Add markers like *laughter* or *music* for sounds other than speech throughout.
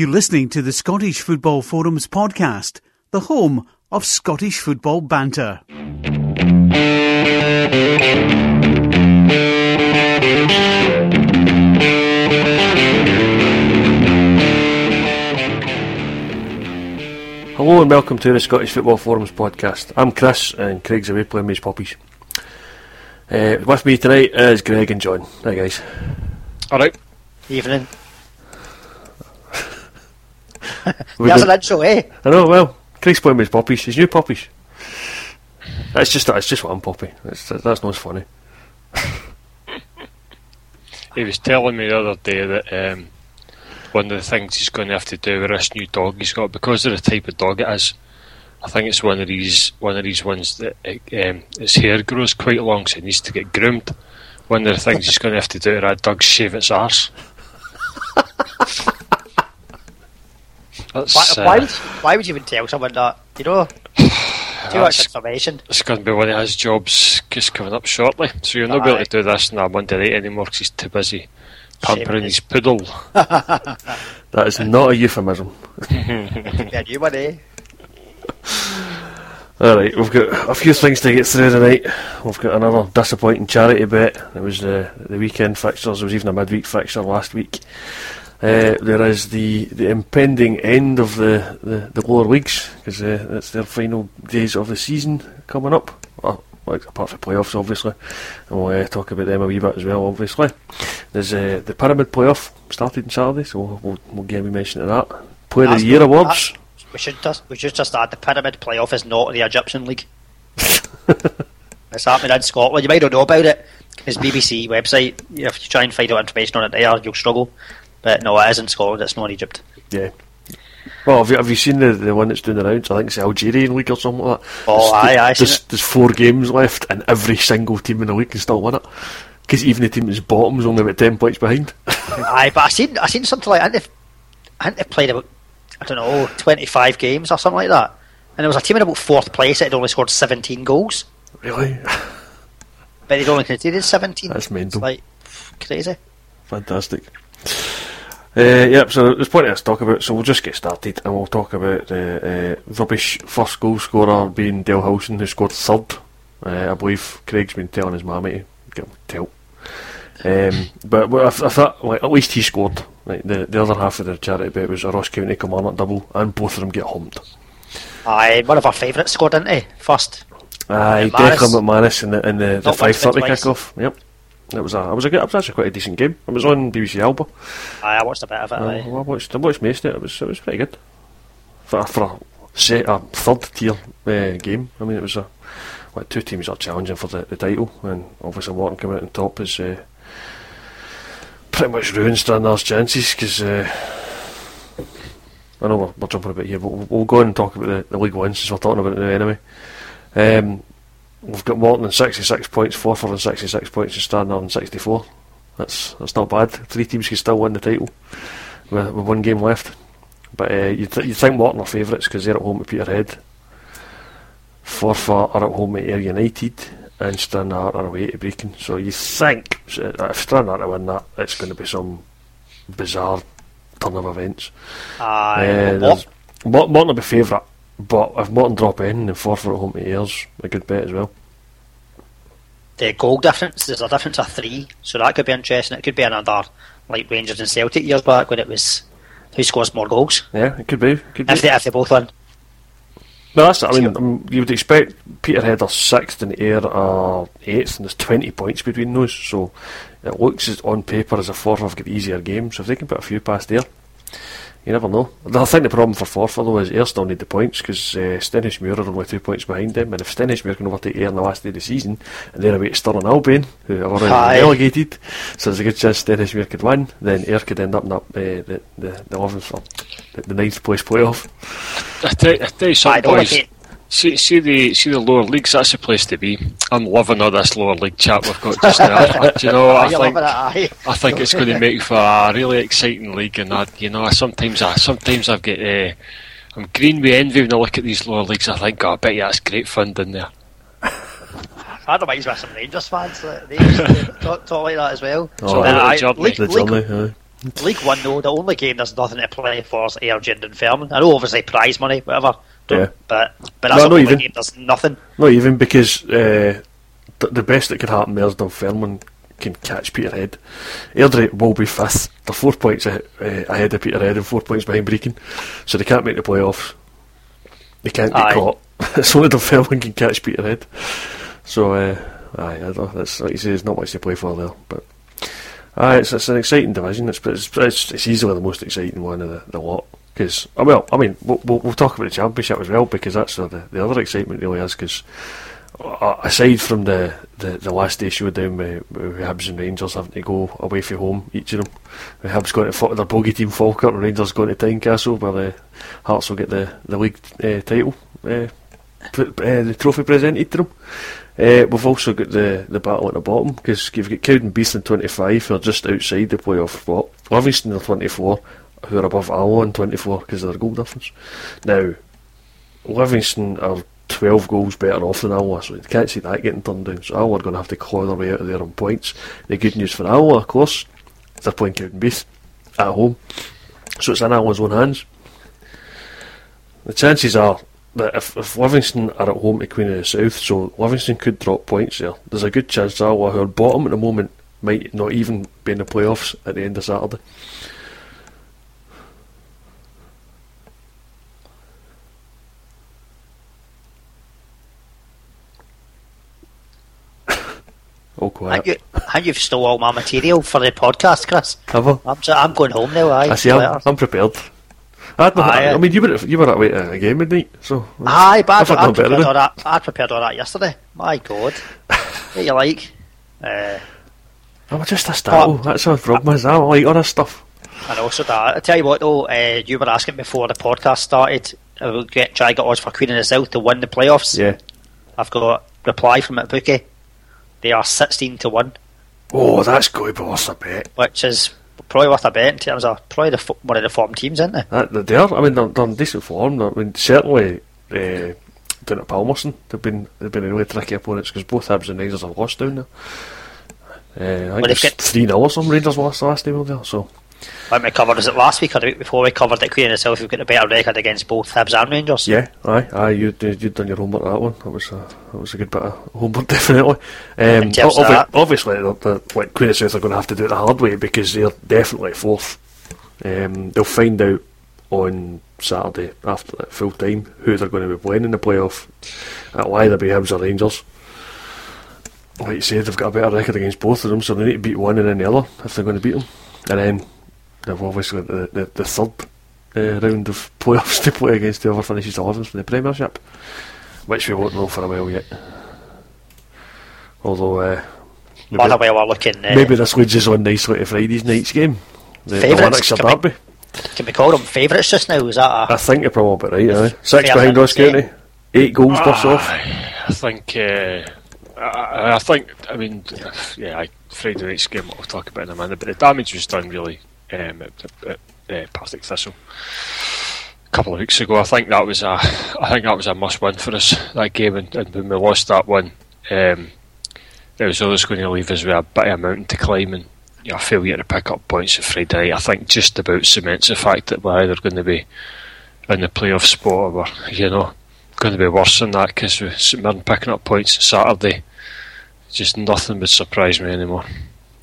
You're listening to the Scottish Football Forums podcast, the home of Scottish football banter. Hello and welcome to the Scottish Football Forums podcast. I'm Chris and Craig's away playing with his puppies. Uh, with me tonight is Greg and John. Hi guys. Alright. Evening. We That's good? an intro, eh? I know, well, Craig's playing with his puppies, his new puppies. That's just that's just one puppy. That's, that's not as funny. *laughs* He was telling me the other day that um, one of the things he's going to have to do with this new dog he's got, because of the type of dog it is, I think it's one of these one of these ones that um, its hair grows quite long, so it needs to get groomed. One of the things he's going to have to do with that dog shave its arse. *laughs* That's, Why, uh, why, would, why would you even tell someone that? You know? Too much information. It's going to be one of his jobs just coming up shortly. So you'll not be able to do this on a Monday night anymore because he's too busy pampering his his- poodle. *laughs* That is not a euphemism. Could be a one, eh? Alright, we've got a few things to get through tonight. We've got another disappointing charity bet. It was the, the weekend fixtures, there was even a midweek fixture last week. Uh, there is the, the impending end of the, the, the lower leagues because uh, it's their final days of the season coming up. Well, like, apart from playoffs, obviously, and we'll uh, talk about them a wee bit as well. Obviously, there's uh, the pyramid playoff started on Saturday, so we'll, we'll, we'll give a mention to that. Player of the Year not- awards. We should just we should just add the pyramid playoff is not the Egyptian league. *laughs* it's happening in Scotland. You might not know about it. It's BBC website. If you try and find out information on it there, you'll struggle. But no, it is in Scotland. It's not Egypt. Yeah. Well, have you, have you seen the, the one that's doing the rounds? I think it's the Algerian league or something like that. Oh, There's- aye, aye, seen There's, there's four games left, and every single team in the league can still win it. Because even the team that's bottom's only about 10 points behind. *laughs* Aye, but I seen I seen something like I think they've, I think they've played about I don't know twenty five games or something like that, and there was a team in about fourth place that had only scored seventeen goals, really? but they'd only conceded seventeen. That's mental. It's like crazy. Fantastic. Uh, yep, so there's plenty to talk about, so we'll just get started and we'll talk about the uh, rubbish first goal scorer being Dale Hilson, who scored third. Uh, I believe Craig's been telling his mammy to get him tilt. Um, but I, I thought, like, at least he scored. Like, the, the other half of the charity bet was a Ross County Kilmarnock double, and both of them get humped. Aye, one of our favourites scored, didn't he? First. Aye, Declan McManus in the, in the, the five thirty kick-off. Yep, it was a, it was a good, it was actually quite a decent game. It was on BBC Alba. Aye, I watched a bit of it. Uh, well, I watched, I watched most of it. It was, it was pretty good for for a, set, a third tier uh, game. I mean, it was a like two teams are challenging for the, the title, and obviously Morton coming out on top is uh, pretty much ruined Stranraer's chances because. Uh, I know we're, we're jumping a bit here, but we'll, we'll go on and talk about the, the League One since we're talking about it now anyway. Um, we've got Morton on 66 points, Forfar on 66 points, and Stranraer on 64. That's that's not bad. Three teams can still win the title with, with one game left. But uh, you th- you think Morton are favourites because they're at home at Peterhead. Forfar are at home at Ayr United, and Stranraer are away to Brechin. So you think uh, if Stranraer to win that, it's going to be some bizarre turn of events. Aye. Uh, Morton will be favourite, but if Morton drop in, then Forfar at home to Ayr's a good bet as well. The goal difference, there's a difference of three, so that could be interesting. It could be another, like Rangers and Celtic years back when it was who scores more goals. Yeah, it could be. Could be. If they, if they both win. No, that's. I mean, um, you would expect Peterhead are sixth and Ayr are eighth, and there's twenty points between those. So it looks as on paper as a have got the easier game. So if they can put a few past there, you never know. I think the problem for Forfar though is Ayr still need the points because uh, Stenhousemuir are only two points behind them, and if Stenhousemuir can overtake Ayr in the last day of the season, and they're away to Stirling Albion, who are already Aye. relegated, so there's a good chance Stenhousemuir could win. Then Ayr could end up in that, uh, the the the eleventh the, the ninth place playoff. I tell, I tell you something, boys. Like it. See, see the see the lower leagues. That's the place to be. I'm loving all this lower league chat we've got just now. *laughs* Do you know, I think it. I think it's going to make for a really exciting league. And I, you know, sometimes I sometimes I've got uh, I'm green with envy when I look at these lower leagues. I think, oh, I bet you that's great fun down there. That reminds me of some Rangers fans. that They used to *laughs* talk, talk like that as well. Oh, But the aye, journey, league, The league, journey. League One though, the only game there's nothing to play for is Airdrie and Fairman. I know obviously prize money, whatever. Yeah. But but that's No, not even. game there's nothing. Not even because uh, th- the best that could happen there is Dunfermline can catch Peterhead. Airdrie will be fifth. They're four points a- uh, ahead of Peterhead and four points behind Brechin, so they can't make the playoffs. They can't get Aye. caught. *laughs* it's only Dunfermline can catch Peterhead. So, uh, aye, I don't know. That's like you say, there's not much to play for there, but. Aye, it's, it's an exciting division. It's, it's, it's, it's easily the most exciting one of the, the lot. Because, well, I mean, we'll, we'll, talk about the championship as well because that's the, the other excitement really is. Because uh, aside from the, the, the last showdown with, with Hibs and Rangers having to go away from home, each of them, with Hibs going to their bogey team Falkirk and Rangers going to Tynecastle, where the Hearts will get the, the league uh, title, uh, uh, the trophy presented to them. Uh, we've also got the, the battle at the bottom because you've got Cowdenbeath in 25 who are just outside the playoff spot. Livingston are 24 who are above Alloa in 24 because of their goal difference. Now, Livingston are 12 goals better off than Alloa, so you can't see that getting turned down. So Alloa are going to have to claw their way out of there on points. The good news for Alloa, of course, they're playing Cowdenbeath at home, so it's in Alloa's own hands. The chances are that if, if Livingston are at home to Queen of the South, so Livingston could drop points there. There's a good chance Alloa, who are bottom at the moment, might not even be in the playoffs at the end of Saturday. Oh, And, you, and you've stole all my material for the podcast, Chris. Have I? I'm, I'm going home now. Aye. I see. I'm, I'm prepared. I, had no- Aye, I mean, you were you were away at a game midnight, so Aye, but I've I, had I, no better prepared all that. I prepared all that yesterday. My God, *laughs* what you like? Uh, I'm just a startle. That's our problem. Is I like all this stuff. and also that. I tell you what, though, uh, you were asking before the podcast started. I will get try get odds for Queen of the South to win the playoffs. Yeah. I've got reply from it bookie. They are sixteen to one, Oh, that's going to be worth a bet. which is probably worth a bet in terms of probably the, one of the form teams, isn't they? That, they're. I mean, they're, they're in decent form. I mean, certainly uh, down at Palmerston, they've been they've been really tricky opponents because both Hibs and Rangers have lost down there. Uh, I think Well, they've it's three 0 or some Rangers lost the last time were there. So Like we covered, was it last week or the week before we covered that Queen South? We've got a better record against both Hibs and Rangers. yeah, aye, aye, you you'd done your homework on that one. That was a that was a good bit of homework, *laughs* definitely. Um, In terms of obvi- obviously, the, the, like Queen of South are going to have to do it the hard way because they're definitely fourth. Um, they'll find out on Saturday after that full time who they're going to be playing in the playoff. It'll either be Hibs or Rangers. Like you said, they've got a better record against both of them, so they need to beat one and then the other if they're going to beat them. And then they've obviously got the, the, the third uh, round of *laughs* playoffs to play against whoever finishes 11th from the Premiership, which we won't know for a while yet. Although, uh, maybe, Motherwell are looking. Uh, maybe this leads us on nicely to Friday's night's game. The, the Favourites, Lanarkshire can we- Derby. Can we call them favourites just now? Is that a, I think you're probably right, aye. Six behind enough, Ross County. Eight goals plus off. I think. Uh, I, I think. I mean, yeah, I, Friday night's game. I'll talk about in a minute. But the damage was done really um, at, at, uh, Partick Thistle a couple of weeks ago. I think that was a. I think that was a must-win for us that game. And, and when we lost that one, um, it was always going to leave us with a bit of a mountain to climb and. You know, failure to pick up points at Friday I think just about cements the fact that we're either going to be in the playoff spot or we're, you know, going to be worse than that because St Mirren picking up points Saturday, just nothing would surprise me anymore.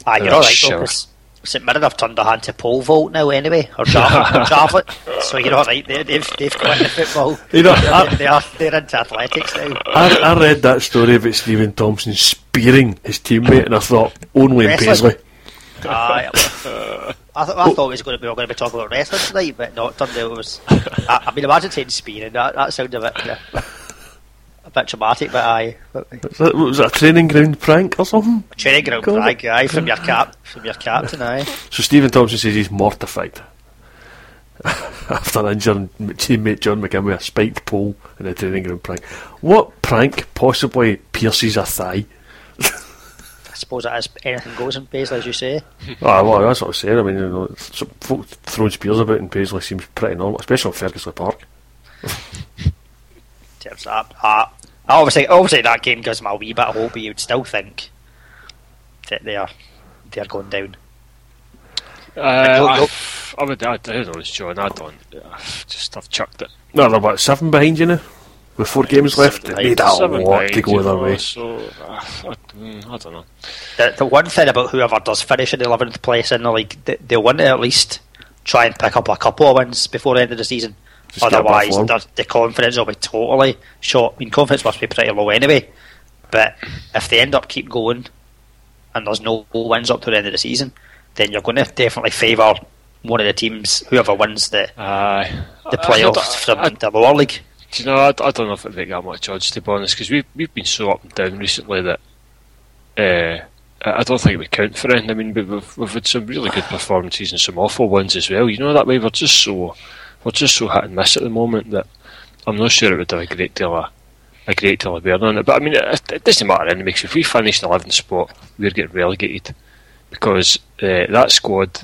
Ah, you're all right, sure. though, 'cause St Mirren have turned their hand to pole vault now, anyway, or *laughs* javelin. So you're all right. They, they've they've quit the football. *laughs* You know, they're, I- they are they're into athletics now. I, I read that story about Steven Thompson spearing his teammate, and I thought only in. Paisley. Aye. *laughs* I, th- I thought it was going to be, we were going to be talking about wrestling tonight, but no, it turned out it was. I, I mean, imagine saying spearing. That that sounded a bit yeah, a bit traumatic, but aye. Was that, was that a training ground prank or something? Cherry ground Cool. brag, aye, from your cap, from your captain, aye. So Steven Thompson says he's mortified *laughs* after injuring teammate John McGinn with a spiked pole in a training ground prank. What prank possibly pierces a thigh? I suppose it is anything goes in Paisley, as you say. Ah, well, that's what I was saying. I mean, you know, some folk throwing spears about in Paisley seems pretty normal, especially on Ferguslie Park. in terms of that. Uh, obviously, obviously that game gives them a wee bit of hope, but you'd still think that they are they're going down. Uh, I, don't I would, I, who knows, John? I don't. I've just I've chucked it. No, they're what seven behind you now, with four games Seven left. It behind. made a lot to go you their know, way. So uh, I, mm, I don't know. The, the one thing about whoever does finish in the 11th place in the league, they, they want to at least try and pick up a couple of wins before the end of the season. Just get a bit of Otherwise, form. the, the confidence will be totally shot. I mean, confidence must be pretty low anyway. But if they end up keep going and there's no wins up to the end of the season, then you're going to definitely favour one of the teams, whoever wins the, Aye. the I- I playoffs from I- the lower league. Do you know, I, I don't know if it'd make that much odds to be honest, because we've we've been so up and down recently that uh, I I don't think it would count for anything. I mean, we- we've we've had some really good performances and some awful ones as well. You know that way we're just so we're just so hit and miss at the moment that I'm not sure it would have a great deal of a great deal of bearing on it. But I mean, it, it doesn't matter anyway. 'cause if we finish in 11th spot, we're getting relegated because uh, that squad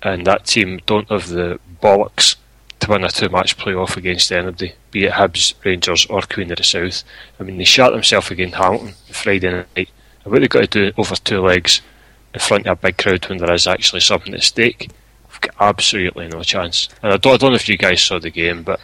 and that team don't have the bollocks to win a two match playoff against anybody, be it Hibs, Rangers, or Queen of the South. I mean, they shot themselves against Hamilton on Friday night. What they've got to do over two legs in front of a big crowd when there is actually something at stake, absolutely no chance. And I don't, I don't know if you guys saw the game, but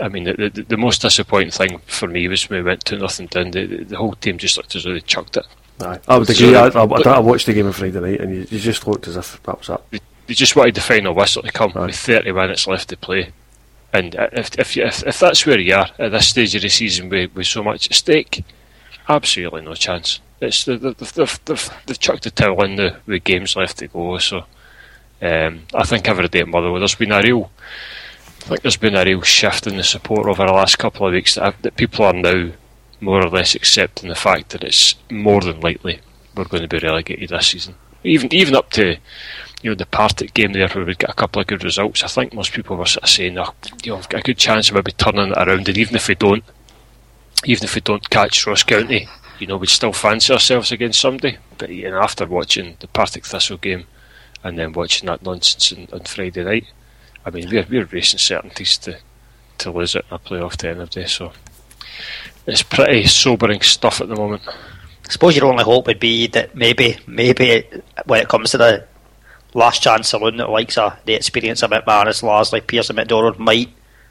I mean, the, the, the most disappointing thing for me was when we went to nothing down. The, the, the whole team just looked as though they chucked it. Aye. I would So- agree. I, I, I, I watched the game on Friday night, and you, you just looked as if that was it. they just wanted the final whistle to come Aye. with 30 minutes left to play. And if, if, if, if that's where you are at this stage of the season with, with so much at stake, absolutely no chance. It's the, the, the, they've, they've, they've chucked the towel in the, with games left to go. So um, I think every day at Motherwell, there's been a real, I think there's been a real shift in the support over the last couple of weeks that, that people are now more or less accepting the fact that it's more than likely we're going to be relegated this season. Even even up to you know the Partick game there where we got a couple of good results. I think most people were sort of saying, oh, you know, we've got a good chance of maybe turning it around. And even if we don't, even if we don't catch Ross County, you know, we'd still fancy ourselves against somebody. But you know, after watching the Partick Thistle game and then watching that nonsense on, on Friday night, I mean, we're we're racing certainties to to lose it in a playoff to end of day. So it's pretty sobering stuff at the moment. I suppose your only hope would be that maybe, maybe when it comes to the last chance saloon, that likes of the experience of McManus, Lasley, Pearce, and McDonald might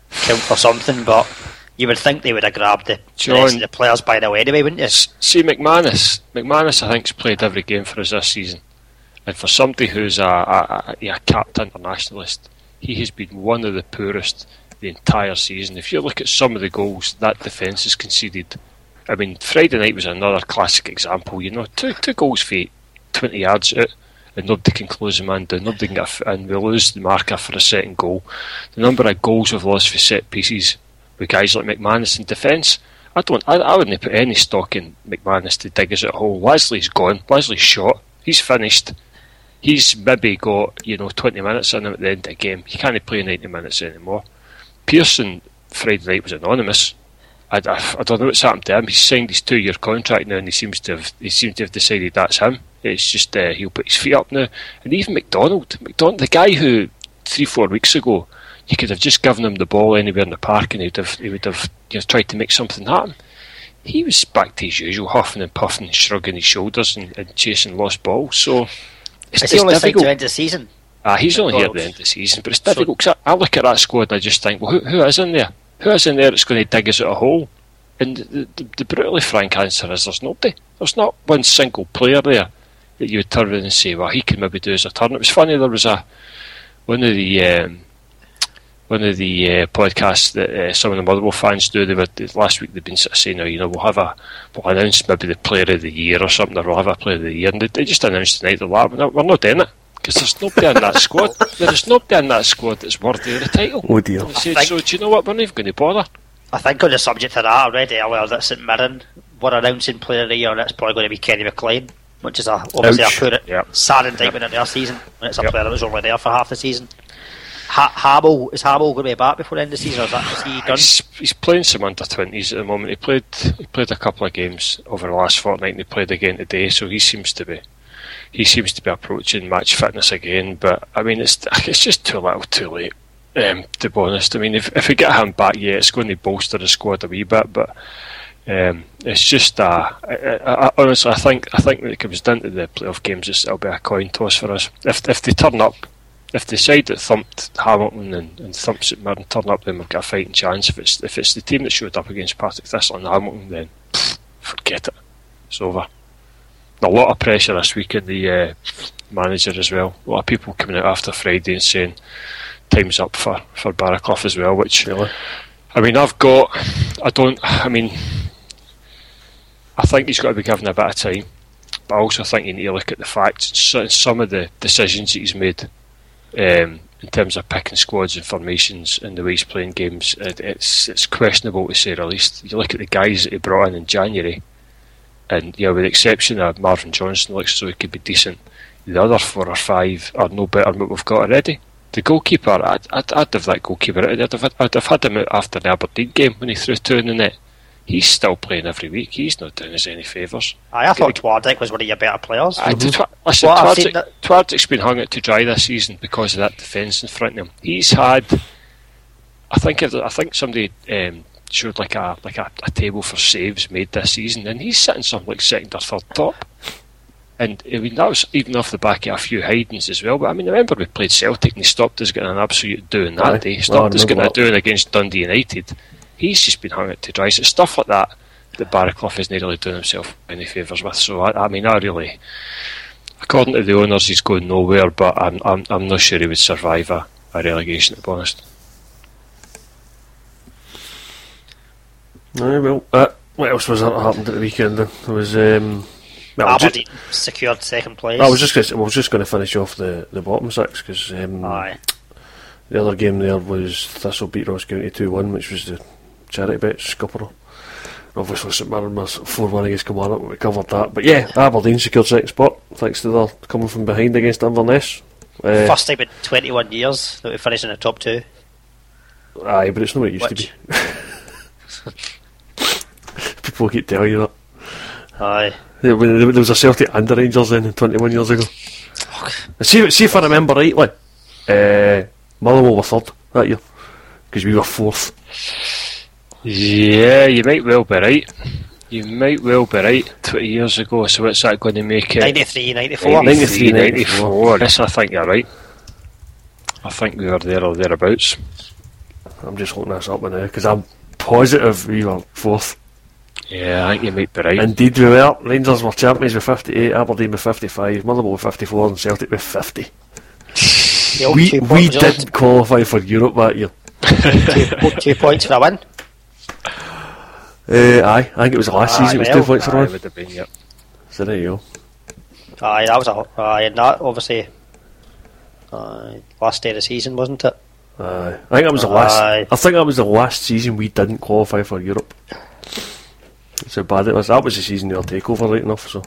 count for something. But you would think they would have grabbed the, the John- rest the players by now anyway, wouldn't you? See McManus. McManus, I think, has played every game for us this season, and for somebody who's a, a, a, a capped internationalist, he has been one of the poorest the entire season. If you look at some of the goals that defence has conceded, I mean, Friday night was another classic example. You know, two two goals for twenty yards out. And nobody can close the man down. Nobody can get and we lose the marker for a second goal. The number of goals we've lost for set pieces with guys like McManus in defence, I don't. I, I wouldn't put any stock in McManus to dig us at hole. Lasley's gone. Lasley's shot. He's finished. He's maybe got you know twenty minutes in him at the end of the game. He can't play ninety minutes anymore. Pearson Friday night was anonymous. I, I, I don't know what's happened to him. He's signed his two-year contract now, and he seems to have he seems to have decided that's him. It's just uh, he'll put his feet up now. And even McDonald, McDonald, the guy who three four weeks ago you could have just given him the ball anywhere in the park, and he'd have he would have you know, tried to make something happen. He was back to his usual huffing and puffing, shrugging his shoulders and, and chasing lost balls. So it's, It's it's the only thing difficult. to end the season. Ah, he's only here at the end of the season, but it's difficult 'cause I, I look at that squad and I just think, well, who, who is in there? Who is in there that's going to dig us out a hole? And the, the, the brutally frank answer is there's nobody. There's not one single player there that you would turn around and say, well, he can maybe do us a turn. It was funny, there was a one of the um, one of the uh, podcasts that uh, some of the Motherwell fans do. They were last week. They've been sort of saying, "Oh, you know, we'll have a we'll announce maybe the Player of the Year or something, or we'll have a Player of the Year." And they, they just announced tonight that we're not, we're not doing it because there's nobody in that squad. *laughs* There is nobody in that squad that's worthy of the title. Oh dear. Said, think- so do you know what? We're not even going to bother. I think on the subject of that, I read earlier that St Mirren were announcing player of the year, and it's probably going to be Kenny McLean, which is a, obviously Ouch. a poor, Yep. sad indictment in their season when it's a Yep. player that was only there for half the season. Ha- is Hammell going to be back before the end of the season? Or is, that, is he done? He's, he's playing some under twenties at the moment. He played he played a couple of games over the last fortnight, and he played again today. So he seems to be he seems to be approaching match fitness again. But I mean, it's *laughs* it's just too little, too late. Um, to be honest, I mean, if if we get him back, yeah, it's going to bolster the squad a wee bit, but. Um, it's just uh, I, I, I, honestly, I think I think when it comes down to the playoff games, it'll be a coin toss for us. If if they turn up if the side that thumped Hamilton and, and thumped St Mirren turn up, then we've got a fighting chance. If it's if it's the team that showed up against Partick Thistle and Hamilton, then pff, forget it. It's over. A lot of pressure this week on the uh, manager as well. A lot of people coming out after Friday and saying time's up for for Baraclough as well. Which Really? I mean, I've got. I don't. I mean, I think he's got to be given a bit of time. But I also think you need to look at the facts. So, some of the decisions that he's made um, in terms of picking squads and formations and the way he's playing games, it, it's it's questionable to say the least. You look at the guys that he brought in in January, and know, with the exception of Marvin Johnson, looks so he could be decent. The other four or five are no better than what we've got already. The goalkeeper, I'd, I'd, I'd have that goalkeeper. I'd have, I'd have had him out after the Aberdeen game when he threw two in the net. He's still playing every week. He's not doing us any favours. Aye, I thought Twardzik was one of your better players. I did, tw- listen, Well, I've seen Twardzik, that- Twardzik been hung out to dry this season because of that defence in front of him. He's had, I think, if, I think somebody um, showed like a like a, a table for saves made this season, and he's sitting something like second or third top. And I mean that was even off the back of a few hidings as well. But I mean, remember we played Celtic and he stopped us getting an absolute doing that Aye. day. He Well, stopped us getting a that. doing against Dundee United. He's just been hung out to dry. So it's stuff like that that Baraclough isn't really doing himself any favours with. So I, I mean, I really, according to the owners, he's going nowhere. But I'm I'm, I'm not sure he would survive a, a relegation. To be honest. Aye, well, uh, what else was that happened at the weekend then? There was, um, well, I was ju- Aberdeen secured second place. I was just gonna, I was just going to finish off the, the bottom six because um, Aye. the other game there was Thistle beat Ross County two one, which was the charity bet scupper. Obviously, St Mirren was four one against Kilmarnock. We covered that, but yeah, Aberdeen secured second spot thanks to their coming from behind against Inverness. Uh, First time in 21 years that we finished in the top two. Aye, but it's not what it used Which- to be. *laughs* People keep telling you that. Aye. When there was a Celtic and a Rangers then 21 years ago. See, see if I remember rightly, uh, Motherwell were third that year because we were fourth. Yeah, you might well be right. You might well be right. Twenty years ago, so what's that going to make it? 93, 94. 93, 94. Yes, I think you're right. I think we were there or thereabouts. I'm just looking this up now because I'm positive we were fourth. Yeah, I think you might be right. Indeed, we were. Rangers were champions with 58, Aberdeen with 55, Motherwell with 54, and Celtic with 50. We we didn't qualify for Europe that year. *laughs* two, two points for a win. Uh, aye, I think it was the last season. It was well, two points Aye, one. would have been, yep. So there you go. Aye, that was a. Aye, and that obviously. Aye, last day of the season, wasn't it? Aye. I think that was the last. Aye. I think that was the last season we didn't qualify for Europe. That's how bad it was. That was the season they were takeover right enough, so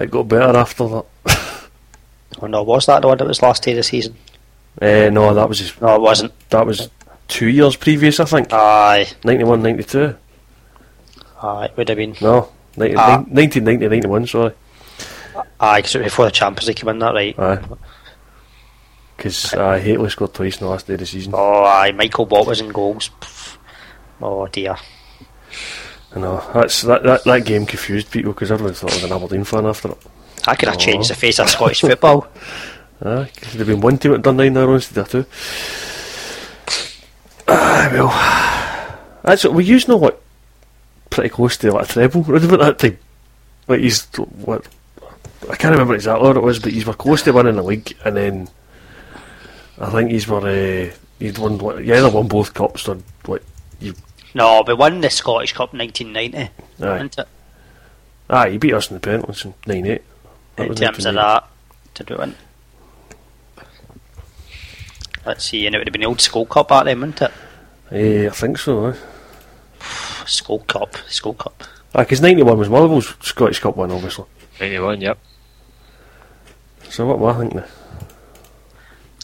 it got better after that. *laughs* Oh no, was that the one that was last day of the season? Uh, no, that was just, No, it wasn't. that was two years previous, I think. Aye, 91, 92. Aye, it would have been. No, 90, Ah. 1990, 91, sorry. Aye, because before the Champions League came in, that right? Aye. Because uh, Hateley scored twice in the last day of the season. Oh, aye, Michael Watt was in goals. Oh dear. I know. That's, that, that, that game confused people because everyone thought I was an Aberdeen fan after it. I could have Oh. changed the face of Scottish *laughs* football. Aye, could have been one team that done nine now instead of two. Ah, well, that's what we used know what pretty close to like a treble around about that time. Like he's what I can't remember exactly what it was, but he's were close to winning the league, and then I think he's were uh, he'd won what you either won both cups or what you No, we won the Scottish Cup 1990, aye aye he beat us in the penalties in nine eight. In terms of that, to do it. Let's see, and it would have been the old Skol Cup back then, wouldn't it? Yeah, I think so. Aye, Skol Cup, Skol Cup. because ninety one was Motherwell's Scottish Cup win, obviously. 91, yep. So what am I thinking? now?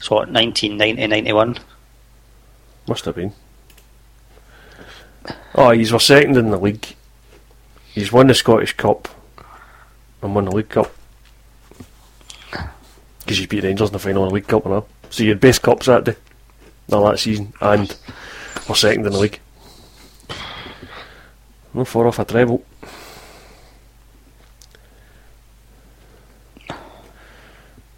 So, what, 1990, 91? Must have been. Oh, he's were second in the league. He's won the Scottish Cup and won the League Cup. Because he beat Rangers in the final of the League Cup and all. So you had best cups that day, all that season, and were second in the league. No far off a treble.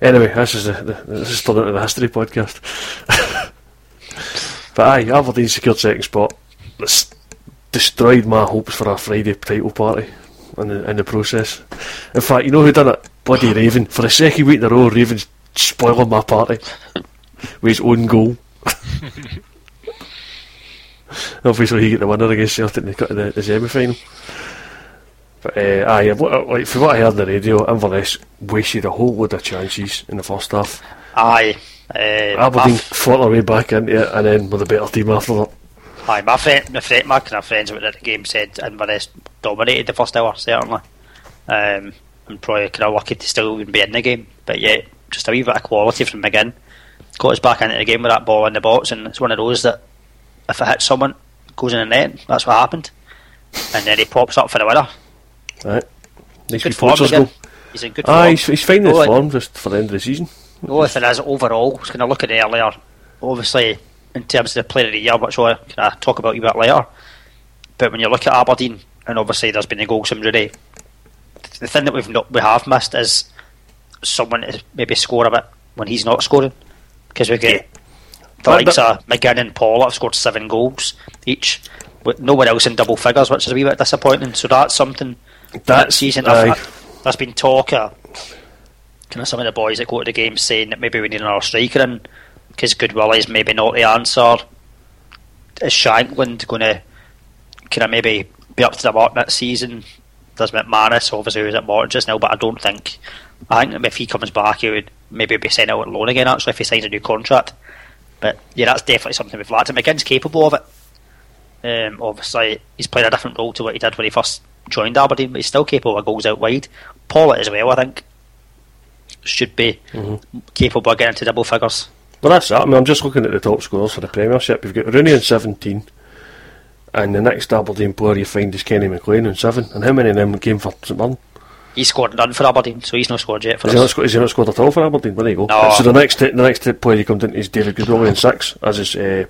Anyway, this is the, this is into the history podcast. *laughs* but aye, Aberdeen secured second spot. This destroyed my hopes for a Friday title party in the in the process. In fact, you know who done it? Bloody Raven. For the second week in a row, Raven's spoiling my party with his own goal. *laughs* *laughs* Obviously, he get the winner against Celtic in the, the, the semi final. But uh, aye, what, like, from what I heard on the radio, Inverness wasted a whole load of chances in the first half. Aye. Uh, Aberdeen fought their way back into it, and then with a better team after that. aye, my friend, my friend, my kind of friends who were at the game said Inverness dominated the first hour, certainly. Um, I'm probably kind of lucky to still even be in the game, but yeah, just a wee bit of quality from McGinn. Got us back into the game with that ball in the box, and it's one of those that if it hits someone, goes in the net. That's what happened. And then he pops up for the winner. Right. Nice Good form again. He's in good form. He's, he's finding his Oh, form just for the end of the season. The only thing is, overall, I was going to look at it earlier. Obviously, in terms of the player of the year, which I'll kind of talk about a bit later. But when you look at Aberdeen, and obviously there's been a goal injury, the thing that we've not we have missed is someone to maybe score a bit when he's not scoring, because we get the But likes that- of McGinn and Paul have scored seven goals each, with no one else in double figures, which is a wee bit disappointing. So that's something that That's- season. aye. I've, there's been talk of kind of some of the boys that go to the game saying that maybe we need another striker in because Goodwill is maybe not the answer. Is Shankland going to kind of maybe be up to the mark next season? Does McManus obviously who's at Morton just now, but I don't think. I think if he comes back, he would maybe be sent out on loan again. Actually, if he signs a new contract. But yeah, that's definitely something we've lacked. And McGinn's capable of it. Um, obviously, he's played a different role to what he did when he first joined Aberdeen, but he's still capable of goals out wide. Pawlett as well, I think, should be capable of getting into double figures. Well, that's that. I mean, I'm just looking at the top scorers for the Premiership. You've got Rooney on 17, and the next Aberdeen player you find is Kenny McLean on 7. And how many of them came for St Mirren? He scored none for Aberdeen, so he's not scored yet for Has he, not us. scored, not scored at all for Aberdeen? Well, there you go. No. So the next the next player he comes in is David Goodwillie in 6, as is uh.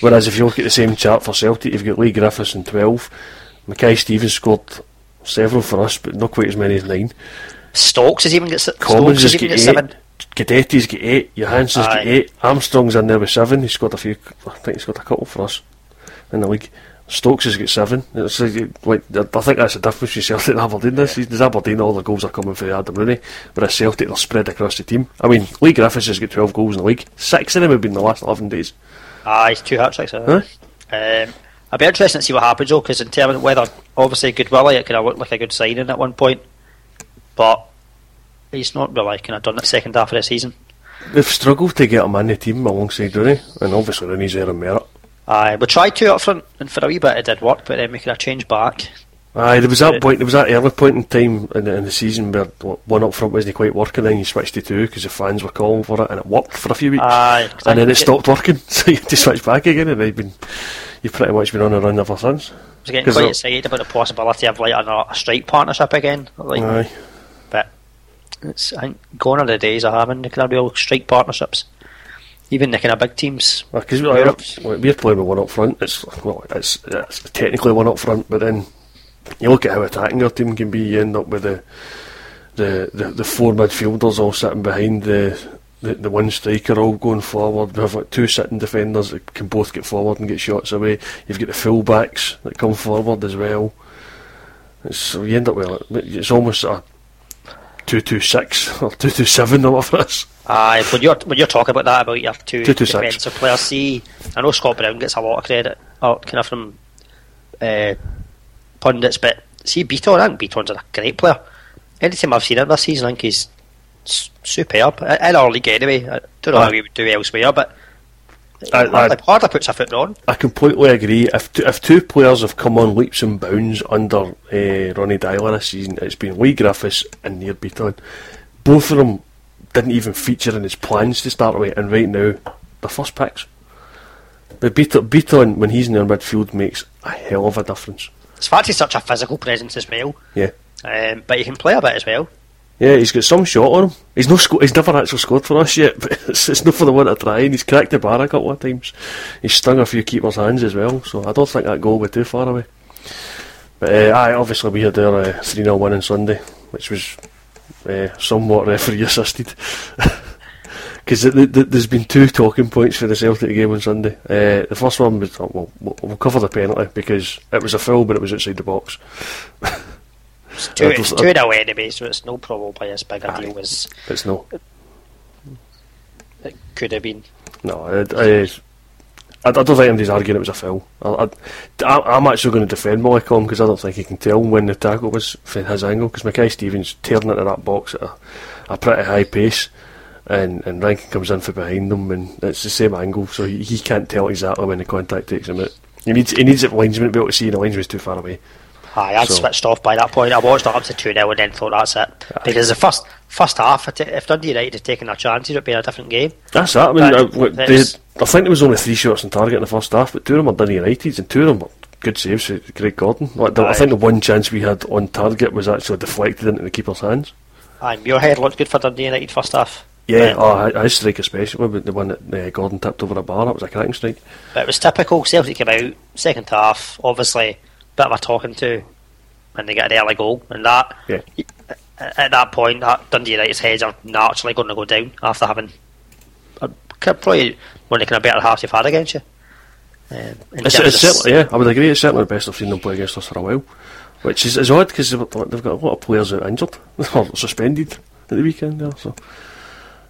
Whereas if you look at the same chart for Celtic, you've got Leigh Griffiths in 12. Mackay Stevens scored several for us, but not quite as many as 9. Stokes has even got se- Commons has got got eight. seven. Guidetti's got eight. Johansen's got eight. Armstrong's in there with seven. He's scored a few. I think he's got a couple for us in the league. Stokes has got seven. It's like, I think that's the difference between Celtic and Aberdeen this season. There's Aberdeen, all the goals are coming for Adam Rooney, but at Celtic they're spread across the team. I mean, Leigh Griffiths has got 12 goals in the league. Six of them have been in the last 11 days. Aye, he's two hat tricks. Huh? Um, I'd be interested to see what happens though, because in terms of whether obviously Goodwillie it could have looked like a good signing at one point, but he's not really kind of done it second half of the season. They've struggled to get him in the team alongside Rooney, and obviously Rooney's there on merit. Aye, we tried two up front, and for a wee bit it did work, but then we could have changed back. Aye, there was that point. There was that early point in time in the, in the season where one up front wasn't quite working. Then you switched to two because the fans were calling for it, and it worked for a few weeks. Aye, and then it stopped working, *laughs* so you had to switch back again, and you've been you've pretty much been on a run ever since. I was getting quite excited about the possibility of like a, a strike partnership again. Like, Aye, but it's I think gone are the days of having the kind of real strike partnerships. Even the kind of big teams. because Europe's- we're, we're playing with one up front. It's well, it's, it's technically one up front, but then you look at how attacking your team can be. You end up with the the the, the four midfielders all sitting behind the. The, the one striker all going forward. We have like two sitting defenders that can both get forward and get shots away. You've got the full backs that come forward as well. So you end up with like, it's almost a two two six or two two seven or whatever it is. Aye, when you're when you're talking about that about your two, Two, two, six. defensive players, see, I know Scott Brown gets a lot of credit, uh, kind of from uh, pundits, but see Bitton, I think Bitton's a great player. Anytime I've seen him this season, I think he's superb in in our league anyway. I don't know Aye. how he would do elsewhere, but Hardly, aye. hardly puts a foot on. I completely agree. If two, if two players have come on leaps and bounds under uh, Ronny Deila this season, it's been Leigh Griffiths and Nir Bitton. Both of them didn't even feature in his plans to start with, and right now they're first picks. But Bitton, Bitton, when he's in their midfield, makes a hell of a difference. It's fact he's such a physical presence as well, Yeah, um, but he can play a bit as well. Yeah, he's got some shot on him. He's no, sco- he's never actually scored for us yet, *laughs* but it's, it's not for the one to try. And he's cracked the bar a couple of times. He's stung a few keepers' hands as well, so I don't think that goal will be too far away. But uh, aye, obviously we had our uh, three 0 win on Sunday, which was uh, somewhat referee assisted. *laughs* Because the, the, there's been two talking points for the Celtic game on Sunday. Uh, the first one was, oh, we'll, we'll cover the penalty because it was a foul, but it was outside the box. *laughs* It's two, it's two in a way anyway, so it's no probably as big a Aye. deal as It's no, it could have been. no. I, I, I, I don't think anybody's arguing it was a foul. I, I, I'm actually going to defend Molecom because I don't think he can tell when the tackle was from his angle because Mackay Stevens tearing into that box at a, a pretty high pace. And, and Rankin comes in from behind them, and it's the same angle, so he, he can't tell exactly when the contact takes him out. He needs he needs the linesman to be able to see, and the linesman's too far away. Aye, I'd So- switched off by that point. I watched it up to 2 0 and then thought that's it. Because the first first half, if Dundee United had taken their chances, it would be a different game. That's that. I mean, uh, they, I think there was only three shots on target in the first half, but two of them were Dundee United's, and two of them were good saves for Craig Gordon. Like, the, I think the one chance we had on target was actually deflected into the keeper's hands. Aye, head looked good for Dundee United first half. Yeah, But- oh, his strike especially, the one that uh, Gordon tipped over a bar, that was a cracking strike. But it was typical. Celtic came out, second half, obviously, bit of a talking to, and they get an early goal. And that, Yeah. at at that point, that Dundee United's heads are naturally going to go down after having a, probably one of the kind of better halves you've had against you. Um, It's, it's certainly, yeah, I would agree, it's certainly the best I've seen them play against us for a while. Which is, is odd because they've, they've got a lot of players out injured, *laughs* or suspended at the weekend there, so.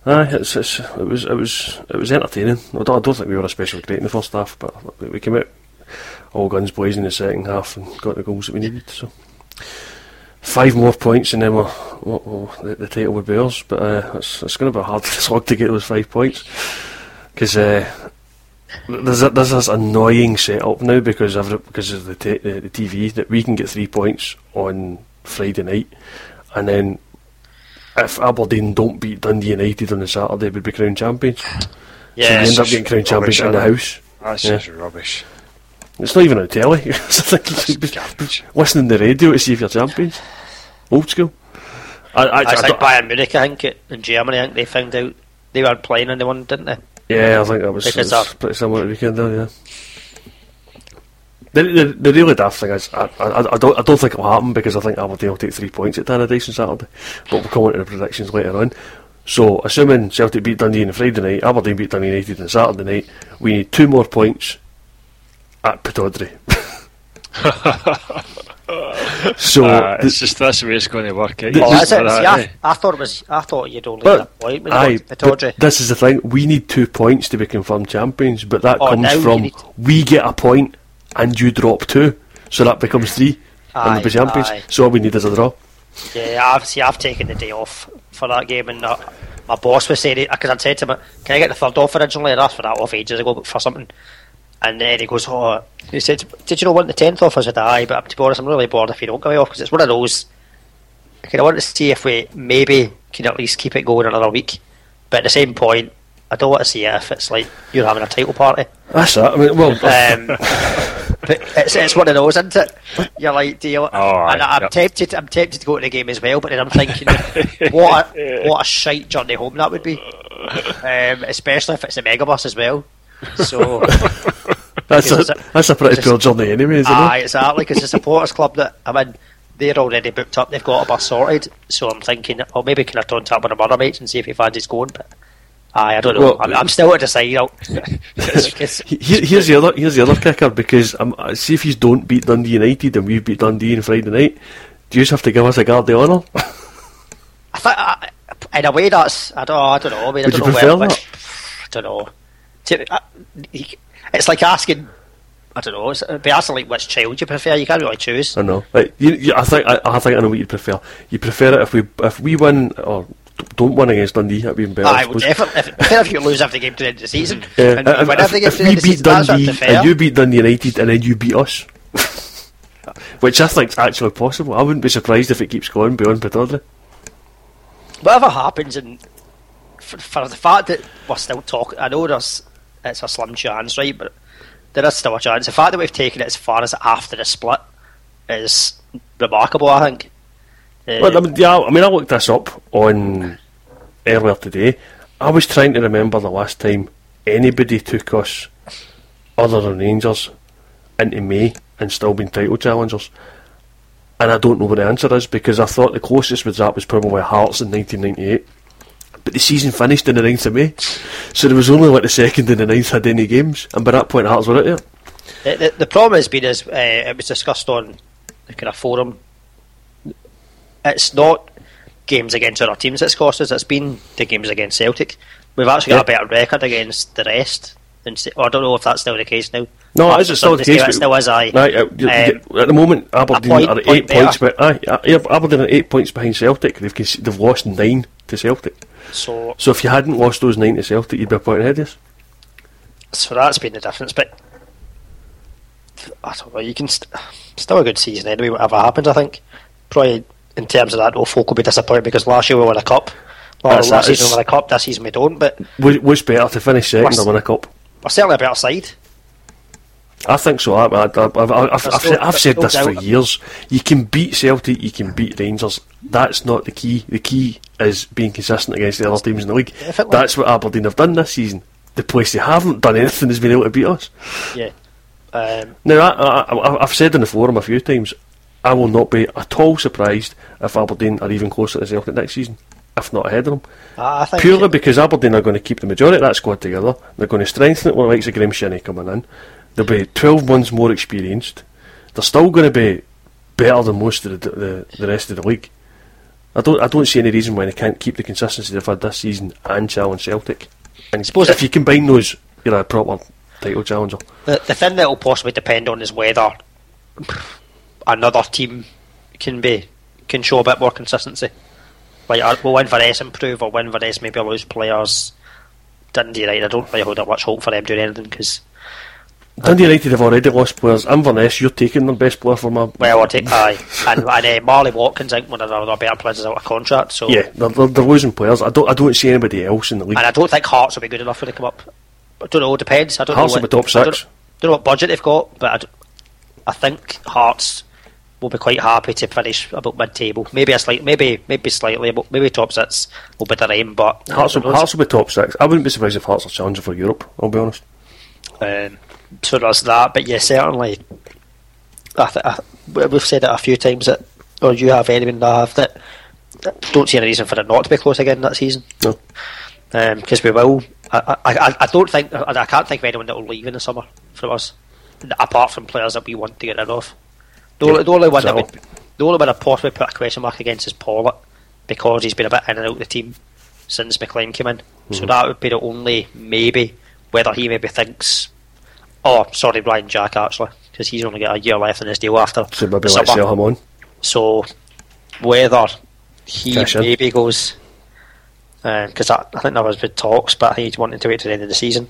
Aye, it's, it's, it was it was it was entertaining. I don't, I don't think we were especially great in the first half, but we came out all guns blazing in the second half and got the goals that we needed. So five more points and then we're, we're, we're- the, the title would be ours. But uh, it's, it's going to be hard *laughs* slog to get those five points because uh, there's a, there's this annoying setup now because every, because of the, t- the the TV that we can get three points on Friday night and then if Aberdeen don't beat Dundee United on the Saturday, we'd be crowned champions. yeah, so we end up getting crowned champions in the house. That's Yeah. just rubbish. It's not even on telly. *laughs* It's like you should be garbage. listening to the radio to see if you're champions. Old school. I, I, It's I like Bayern Munich, I think, it- in Germany. I think they found out they weren't playing and they won, didn't they? yeah, I think that was, Because was pretty similar to the weekend there, yeah. The, the, the really daft thing is, I, I, I, don't, I don't think it'll happen because I think Aberdeen will take three points at Tannadice on Saturday. But we'll come on to the predictions later on. So, assuming Celtic beat Dundee on Friday night, Aberdeen beat Dundee United on Saturday night, we need two more points at Pittodrie. *laughs* so, Uh, the- it's just that's the way it's going to work. eh? The- Oh, is it? do See, that, I, eh? I thought it was. I thought you'd only But, get a point when aye, you got but Pittodrie. this is the thing. We need two points to be confirmed champions, but that Oh, comes you from need- we get a point and you drop two, so that becomes three, and Aye, we'll be champions. aye. So all we need is a draw. Yeah, I've see. I've taken the day off for that game, and uh, my boss was saying because I'd said to him, "Can I get the third off originally?" I asked for that off ages ago for something, and then he goes, "Oh," he said, "Did you not want the tenth off?" I said, "Aye," but to be honest, I'm really bored if you don't give me off because it's one of those. I want to see if we maybe can at least keep it going another week, but at the same point, I don't want to see it if it's like you're having a title party. That's that. I mean, well, Um, it's, it's one of those, isn't it? You're like, do you? aye, and I'm yep. tempted. I'm tempted to go to the game as well, but then I'm thinking, what a what a shite journey home that would be, *laughs* um, especially if it's a megabus as well. So, *laughs* that's a, it's a- that's a pretty just- poor journey anyway, isn't aye, it? exactly, because the supporters club that I'm in, they're already booked up. They've got a bus sorted. So I'm thinking, oh, maybe can I turn to up with my other mates and see if he fancies going? But aye, I don't know. Well- I'm, I'm still at the side out. Because- Here, here's the other here's the other kicker because um, uh, see if you don't beat Dundee United and we beat Dundee on Friday night, do you just have to give us a guard of honour? I think, I, in a way, that's I don't, I don't know. I mean, I don't you know prefer where, that? I don't know. To- uh, It's like asking. I don't know. It'd be asking like which child you prefer. You can't really choose. I know. Like, you, you, I think I, I think I know what you prefer. You prefer it if we if we win or don't win against Dundee, that'd be better. I would definitely. If, if you lose every game to the end of the season, *laughs* Yeah, and if, win if- every game if to the we end of the beat season, Dundee and you beat Dundee United and then you beat us, *laughs* which I think's actually possible. I wouldn't be surprised if it keeps going beyond Pittodrie. Whatever happens, and for, for the fact that we're still talking, I know there's it's a slim chance, right? But there is still a chance. The fact that we've taken it as far as after the split is remarkable. I think. Uh, Well, I mean, yeah, I mean, I looked this up on earlier today. I was trying to remember the last time anybody took us, other than Rangers, into May and still been title challengers. and I don't know what the answer is because I thought the closest with that was probably Hearts in 1998. But the season finished in the 9th of May, so there was only like the second and the 9th had any games, and by that point Hearts were out there. The, the, the problem has been is uh, it was discussed on the kind of forum. It's not games against other teams that's cost us. It's been the games against Celtic. We've actually got a better record against the rest. Than, or I don't know if that's still the case now. No, it is still the case. It still is. I. Right, uh, you- at the moment, Aberdeen point- are point eight points. But aye, aye, Aberdeen are eight points behind Celtic. They've they've lost nine to Celtic. So, So if you hadn't lost those nine to Celtic, you'd be a point ahead of us. so that's been the difference. But I don't know. You can st- still a good season anyway. Whatever happens, I think probably in terms of that, no folk will be disappointed because last year we won a cup. Last season we won a cup. This season we don't. But Was, better to finish second or win a cup? we're certainly a better side. I think so. I, I, I've, I've, I've, I've, said, I've said this for years. You can beat Celtic, you can beat Rangers. That's not the key. The key is being consistent against the other teams in the league. That's what Aberdeen have done this season. The place they haven't done anything has been able to beat us. Yeah. Um, Now, I, I, I- I've said in the forum a few times, I will not be at all surprised if Aberdeen are even closer to Celtic next season, if not ahead of them. Think Purely because Aberdeen are going to keep the majority of that squad together. They're going to strengthen it with the likes of Graeme Shinnie coming in. They'll be 12 months more experienced. They're still going to be better than most of the, the, the rest of the league. I don't I don't see any reason why they can't keep the consistency they've had this season and challenge Celtic. And Suppose if you combine those, you're a proper title challenger. The, the thing that will possibly depend on is whether another team can be can show a bit more consistency. Like, uh, will Inverness improve or will Inverness maybe lose players? Dundee United, I don't really hold up much hope for them doing anything because, Dundee United have already lost players. Inverness, you're taking their best player from a. *laughs* well, I'll take aye. And, and uh, Marley Watkins, I think one of their better players is out of contract. So, Yeah, they're, they're, they're losing players. I don't I don't see anybody else in the league. and I don't think Hearts will be good enough when they come up. I don't know, it depends. I don't Hearts know will be top I don't, six. don't know what budget they've got, but I, d- I think Hearts will be quite happy to finish about mid-table. Maybe a slight, maybe maybe slightly, about, maybe top six will be their aim. But Hearts will, Hearts will be top six. I wouldn't be surprised if Hearts are challenging for Europe. I'll be honest. um, so there's that. But yeah, certainly, I th- I, we- we've said it a few times that, or you have anyone that have that. that Don't see any reason for it not to be close again that season. No. because we will. I, I, I- I don't think I, I can't think of anyone that will leave in the summer from us, apart from players that we want to get rid of. The, only, the only one that would, the only one I'd possibly put a question mark against is Pawlett because he's been a bit in and out of the team since McLean came in. So Mm-hmm. that would be the only maybe whether he maybe thinks. Oh, sorry, Ryan Jack actually, because he's only got a year left in his deal after. So maybe let's sell him on. So whether he Cash in. maybe goes uh, because I, I think there was been talks, but I think he's wanting to wait to the end of the season.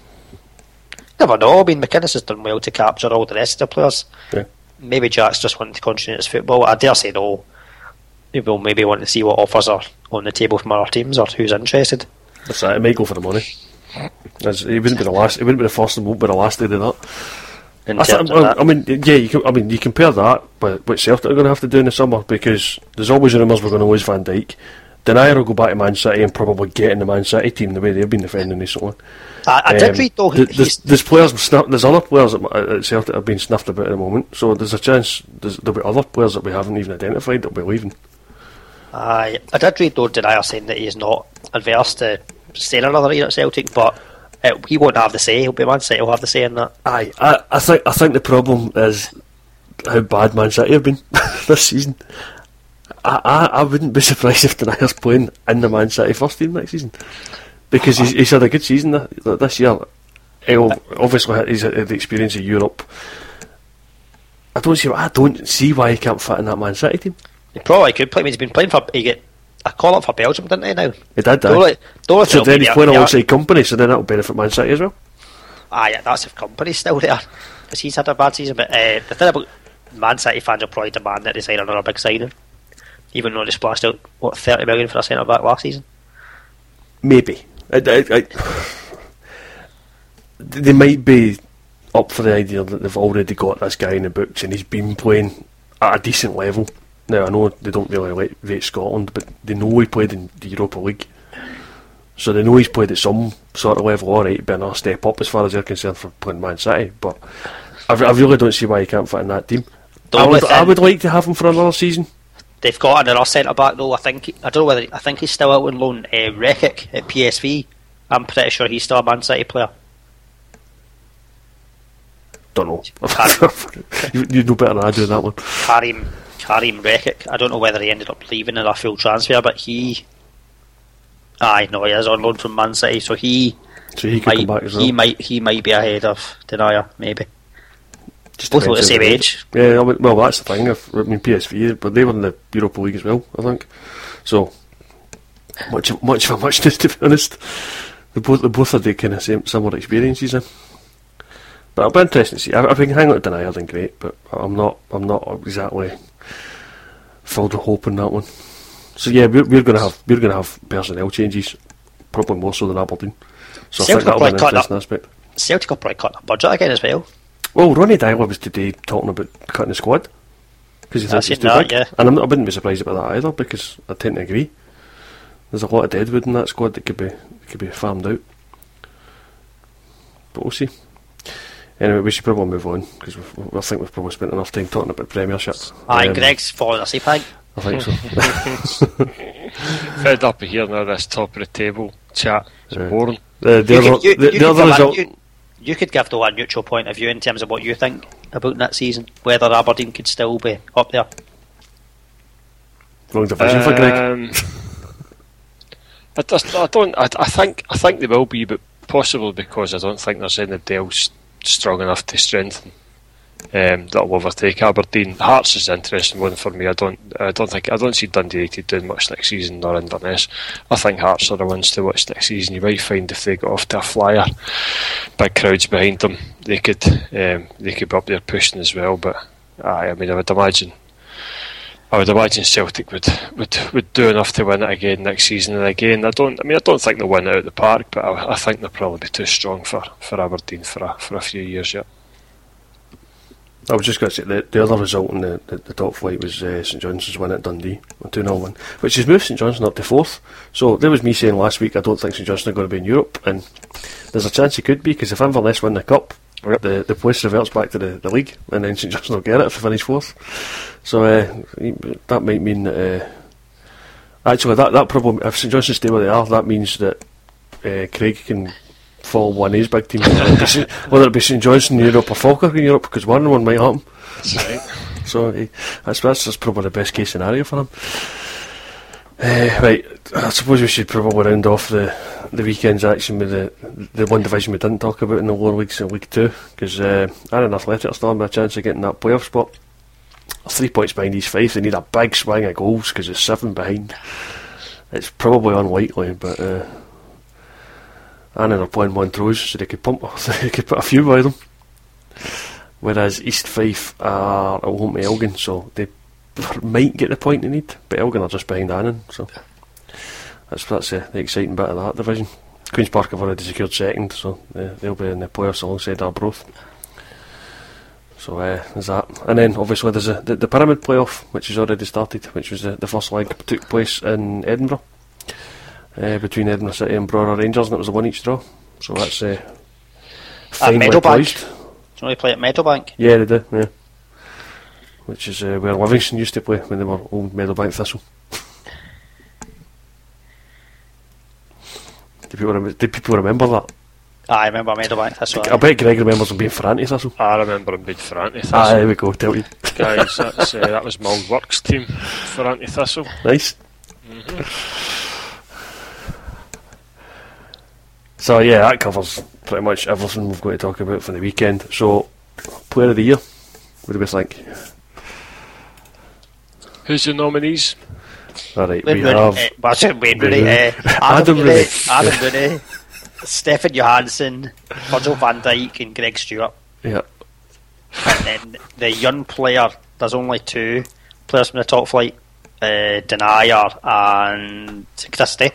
Never know. I mean, McInnes has done well to capture all the rest of the players. Yeah. Maybe Jack's just wanting to continue his football. I dare say no. He will maybe want to see what offers are on the table from other teams or who's interested. That's it. It might go for the money. As, he wouldn't be the last. He wouldn't be the first and won't be the last to do that. In I, th- of I, that. I mean, yeah, you can, I mean, you compare that with what Celtic are going to have to do in the summer because there's always rumours we're going to lose Van Dijk. Denayer will go back to Man City and probably get in the Man City team the way they've been defending recently. I, I did Um, read though. th- there's, there's players, snuff, there's other players at, at Celtic have been snuffed about at the moment, so there's a chance there's, there'll be other players that we haven't even identified that'll be leaving. I, I did read though Denayer saying that he's not adverse to staying another year at Celtic, but uh, he won't have the say. He'll be Man City. He'll have the say in that. Aye, I, I think I think the problem is how bad Man City have been *laughs* this season. I, I, I wouldn't be *laughs* surprised if Denayer's playing in the Man City first team next season because he's, he's had a good season th- th- this year. He'll obviously he's had the experience of Europe. I don't see I don't see why he can't fit in that Man City team. He probably could play. I mean, he's been playing for. He get a call up for Belgium, didn't he? Now. He did The that. only, the only So then he's playing alongside Kompany, so then that'll benefit Man City as well. Ah, yeah, that's if Kompany's still there because he's had a bad season. But uh, the thing about Man City fans will probably demand that they sign another big signing, even though they splashed out what thirty million for a centre back last season. Maybe. I, I, I, they might be up for the idea that they've already got this guy in the books and he's been playing at a decent level. Now, I know they don't really rate Scotland, but they know he played in the Europa League. So they know he's played at some sort of level, alright, but another step up as far as they're concerned for playing Man City. But I, I really don't see why he can't fit in that team. I would, I would like to have him for another season. They've got another centre back though. I think I don't know whether I think he's still out on loan. Uh, Rekik at PSV. I'm pretty sure he's still a Man City player. Don't know. *laughs* you, you know better than I do on that one. Karim Karim Rekik. I don't know whether he ended up leaving in a full transfer, but he. Aye, no, he is on loan from Man City, so he So he could might come back as well. he might he might be ahead of Denayer, maybe. Just both about the same age. Yeah, I well, that's the thing. If, I mean, PSV, but they were in the Europa League as well, I think. So, much, of- much of a muchness, *laughs* to be honest. They both, they both had the kind of same, similar experiences in. But it'll be interesting to see. If we can hang on to Denayer, then great. But I'm not, I'm not exactly filled with hope in that one. So yeah, we're, we're going to have, we're going to have personnel changes, probably more so than Aberdeen. So I think Celtic that'll be an interesting aspect. Celtic will probably cut the budget again as well. Well, Ronny Deila was today talking about cutting the squad because he thinks he's too that, big, yeah. and I'm not, I wouldn't be surprised about that either because I tend to agree. There's a lot of deadwood in that squad that could be could be farmed out, but we'll see. Anyway, we should probably move on because I think we've probably spent enough time talking about premierships. Aye, Um, Greg's falling asleep. Hank. I think so. *laughs* Fed up of hearing all this top of the table chat. It's Yeah. boring. the the You other, could- you- the, you the could other give a- result. you- You could give though a neutral point of view in terms of what you think about that season, whether Aberdeen could still be up there. Wrong division for Greg. Um, I just, I don't, I, I think, I think they will be, but possibly because I don't think there's anybody else strong enough to strengthen um, that'll overtake Aberdeen. Hearts is an interesting one for me. I don't, I don't think, I don't see Dundee United doing much next season nor Inverness. I think Hearts are the ones to watch next season. You might find if they got off to a flyer, big crowds behind them, they could, um, they could be up there pushing as well. But aye, I mean, I would imagine. I would imagine Celtic would, would, would do enough to win it again next season. And again, I don't. I mean, I don't think they'll win it out the park, but I, I think they'll probably be too strong for, for Aberdeen for a, for a few years yet. I was just going to say the, the other result in the, the, the top flight was uh, St Johnstone's win at Dundee, a 2 0 win, which has moved St Johnstone up to fourth. So there was me saying last week I don't think St Johnstone are going to be in Europe, and there's a chance he could be because if Inverness win the cup, The, the place reverts back to the, the league, and then St Johnstone will get it if they finish fourth. So uh, that might mean that. Uh, actually, that, that probably, if St Johnstone stay where they are, that means that uh, Craig can fall one of his big teams, whether it be St- *laughs* whether it be St Johnstone in Europe or Falkirk in Europe, because one and one might happen. That's right. *laughs* So eh, that's, that's probably the best case scenario for him. Uh, right, I suppose we should probably round off the the weekend's action with the the one division we didn't talk about in the lower leagues in League Two because uh, Annan Athletic are still having a chance of getting that playoff spot. Three points behind East Fife. They need a big swing of goals because it's seven behind. It's probably unlikely, but uh, and they're playing Montrose, so they could pump. *laughs* they could put a few by them. Whereas East Fife are at home to Elgin, so they might get the point they need, but Elgin are just behind Annan, so that's that's uh, the exciting bit of that division. Queens Park have already secured second, so uh, they'll be in the playoffs alongside Arbroath. So uh, there's that, and then obviously there's a, the, the pyramid playoff, which has already started, which was the, the first leg took place in Edinburgh uh, between Edinburgh City and Brora Rangers, and it was a one each draw. So that's uh, finally Meadowbank. poised. Do you know they play at Meadowbank? Yeah, they do. Yeah, which is uh, where Livingston used to play when they were old Meadowbank Thistle. do people rem- do people remember that? Ah, I remember Meadowbank. That's I what bet Greg remembers them being for Thistle. I remember him being Ferranti Ah, Thistle. there we go. Tell you, Guys, *laughs* that's, uh, that was Mull Works team Ferranti Thistle. nice. So yeah, that covers pretty much everything we've got to talk about for the weekend. So, Player of the Year, what do we think? Who's your nominees? All right, Wayne we Rooney, have uh, well, I Wayne Rooney, Rooney. uh, Adam Adam Rooney, Rooney. Adam Rooney, Stefan Johansen, Virgil van Dijk, and Greg Stewart. yeah, And then the young player, there's only two players from the top flight, uh, Denayer and Christie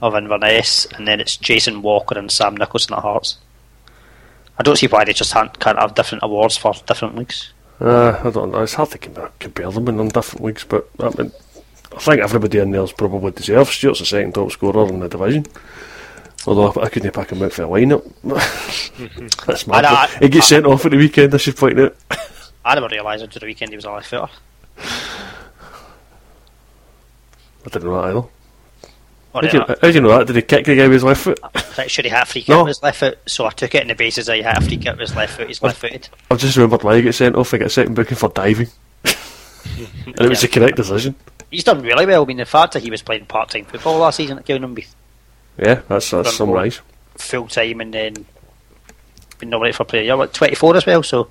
of Inverness, and then it's Jason Walker and Sam Nicholson at Hearts. I don't see why they just can't, can't have different awards for different leagues. Uh, I don't know. It's hard to compare, them in different leagues, but I, mean, I think everybody in there's probably deserves. Stewart's the second top scorer in the division. Although I, I couldn't pack him out for a lineup. *laughs* That's mad. I I- he gets sent off at the weekend, I should point out. I never realised until the weekend he was a left footer. I didn't know that either. How do, you, how do you know that? Did he kick the guy with his left foot? pretty sure he had a free kick No. with his left foot, so I took it in the basis that he had a free kick with his left foot. He's left footed. I've just remembered why he got sent off. I got a second booking for diving. *laughs* and it was the correct decision. He's done really well. I mean, the fact that he was playing part time football last season at Gilnumby Yeah, that's, that's some rise. full time and then been nominated for player. of the year, what, 24 as well, so.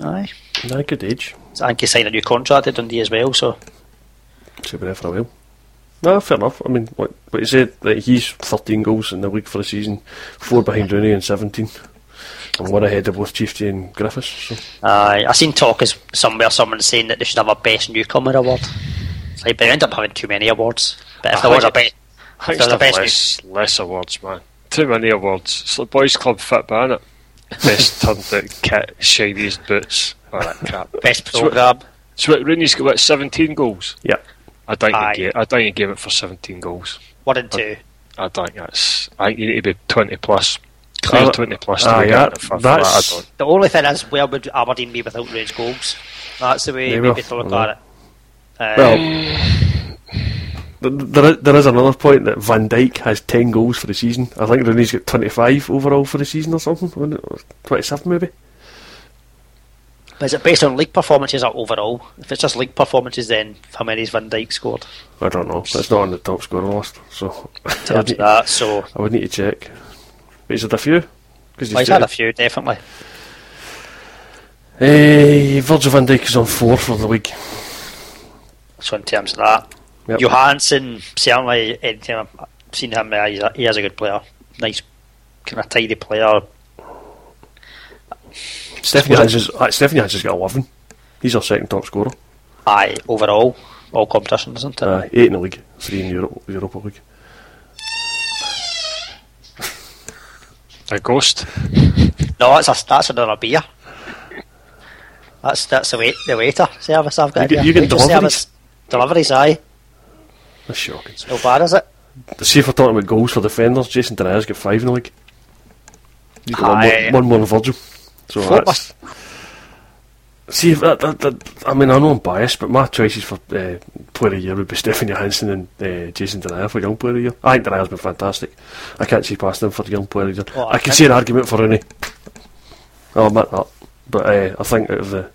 Aye. Nah, good age. I think he signed a new contract at Dundee as well, so. Should be there for a while. No, fair enough. I mean, what, what he said, that he's 13 goals in the league for the season, four behind Rooney and 17. And one ahead of both Chieftain and Griffiths. So. Aye. I seen talk as somewhere someone saying that they should have a best newcomer award. It's like, but they end up having too many awards. But if I there was a think best. I think the best less, less awards, man. Too many awards. It's like Boys Club Fit Ban it. Best *laughs* turned out kit, shiniest boots, all that crap. Best So- programme. So what, Rooney's got what, 17 goals? Yeah. I think Aye. he gave, I think he gave it for 17 goals. One and two. I think that's. I think you need to be 20 plus. Clear Uh, 20 plus to aye, be that- getting it for, for that. I that's- don't. The only thing is, where would Aberdeen be without Rage goals? That's the way They maybe will. to look at it. Uh, Well, th- there is, there is another point that Van Dijk has 10 goals for the season. I think Rooney's got 25 overall for the season or something. wasn't it? Or 27 maybe. But is it based on league performances or overall? If it's just league performances, then how many's Van Dijk scored? I don't know. It's not on the top scorer list. So I would, need, that, so I would need to check. But he's had a few. Cause well, he's had a few definitely. Eh, Virgil van Dijk is on four for the league. So in terms of that, Yep. Johansen certainly anytime I've seen him, he's a, he is a good player. Nice, kind of tidy player. Stefan Johansen's, uh, Stefan Johansen's got 11. He's our second top scorer. Aye, overall, all competitions, isn't it? Uh, eight in the league, three in Europe, Europa League. A ghost. No, that's a, that's another beer. That's that's the wait the waiter service I've got. You get- here. you get Waiter deliveries? service. Deliveries, aye. That's shocking. No bad, is it? See if we're talking about goals for defenders, Jason Denayer's got five in the league. He's got one, more, one more than Virgil. So that's... See, that, that, that, I mean, I know I'm biased, but my choices for uh, player of the year would be Stephen Johansen and uh, Jason Denayer for young player of the year. I think Denayer's been fantastic. I can't see past him for young player of the year. Oh, I I can see an argument for Rooney. I'll admit that. But uh, I think out of the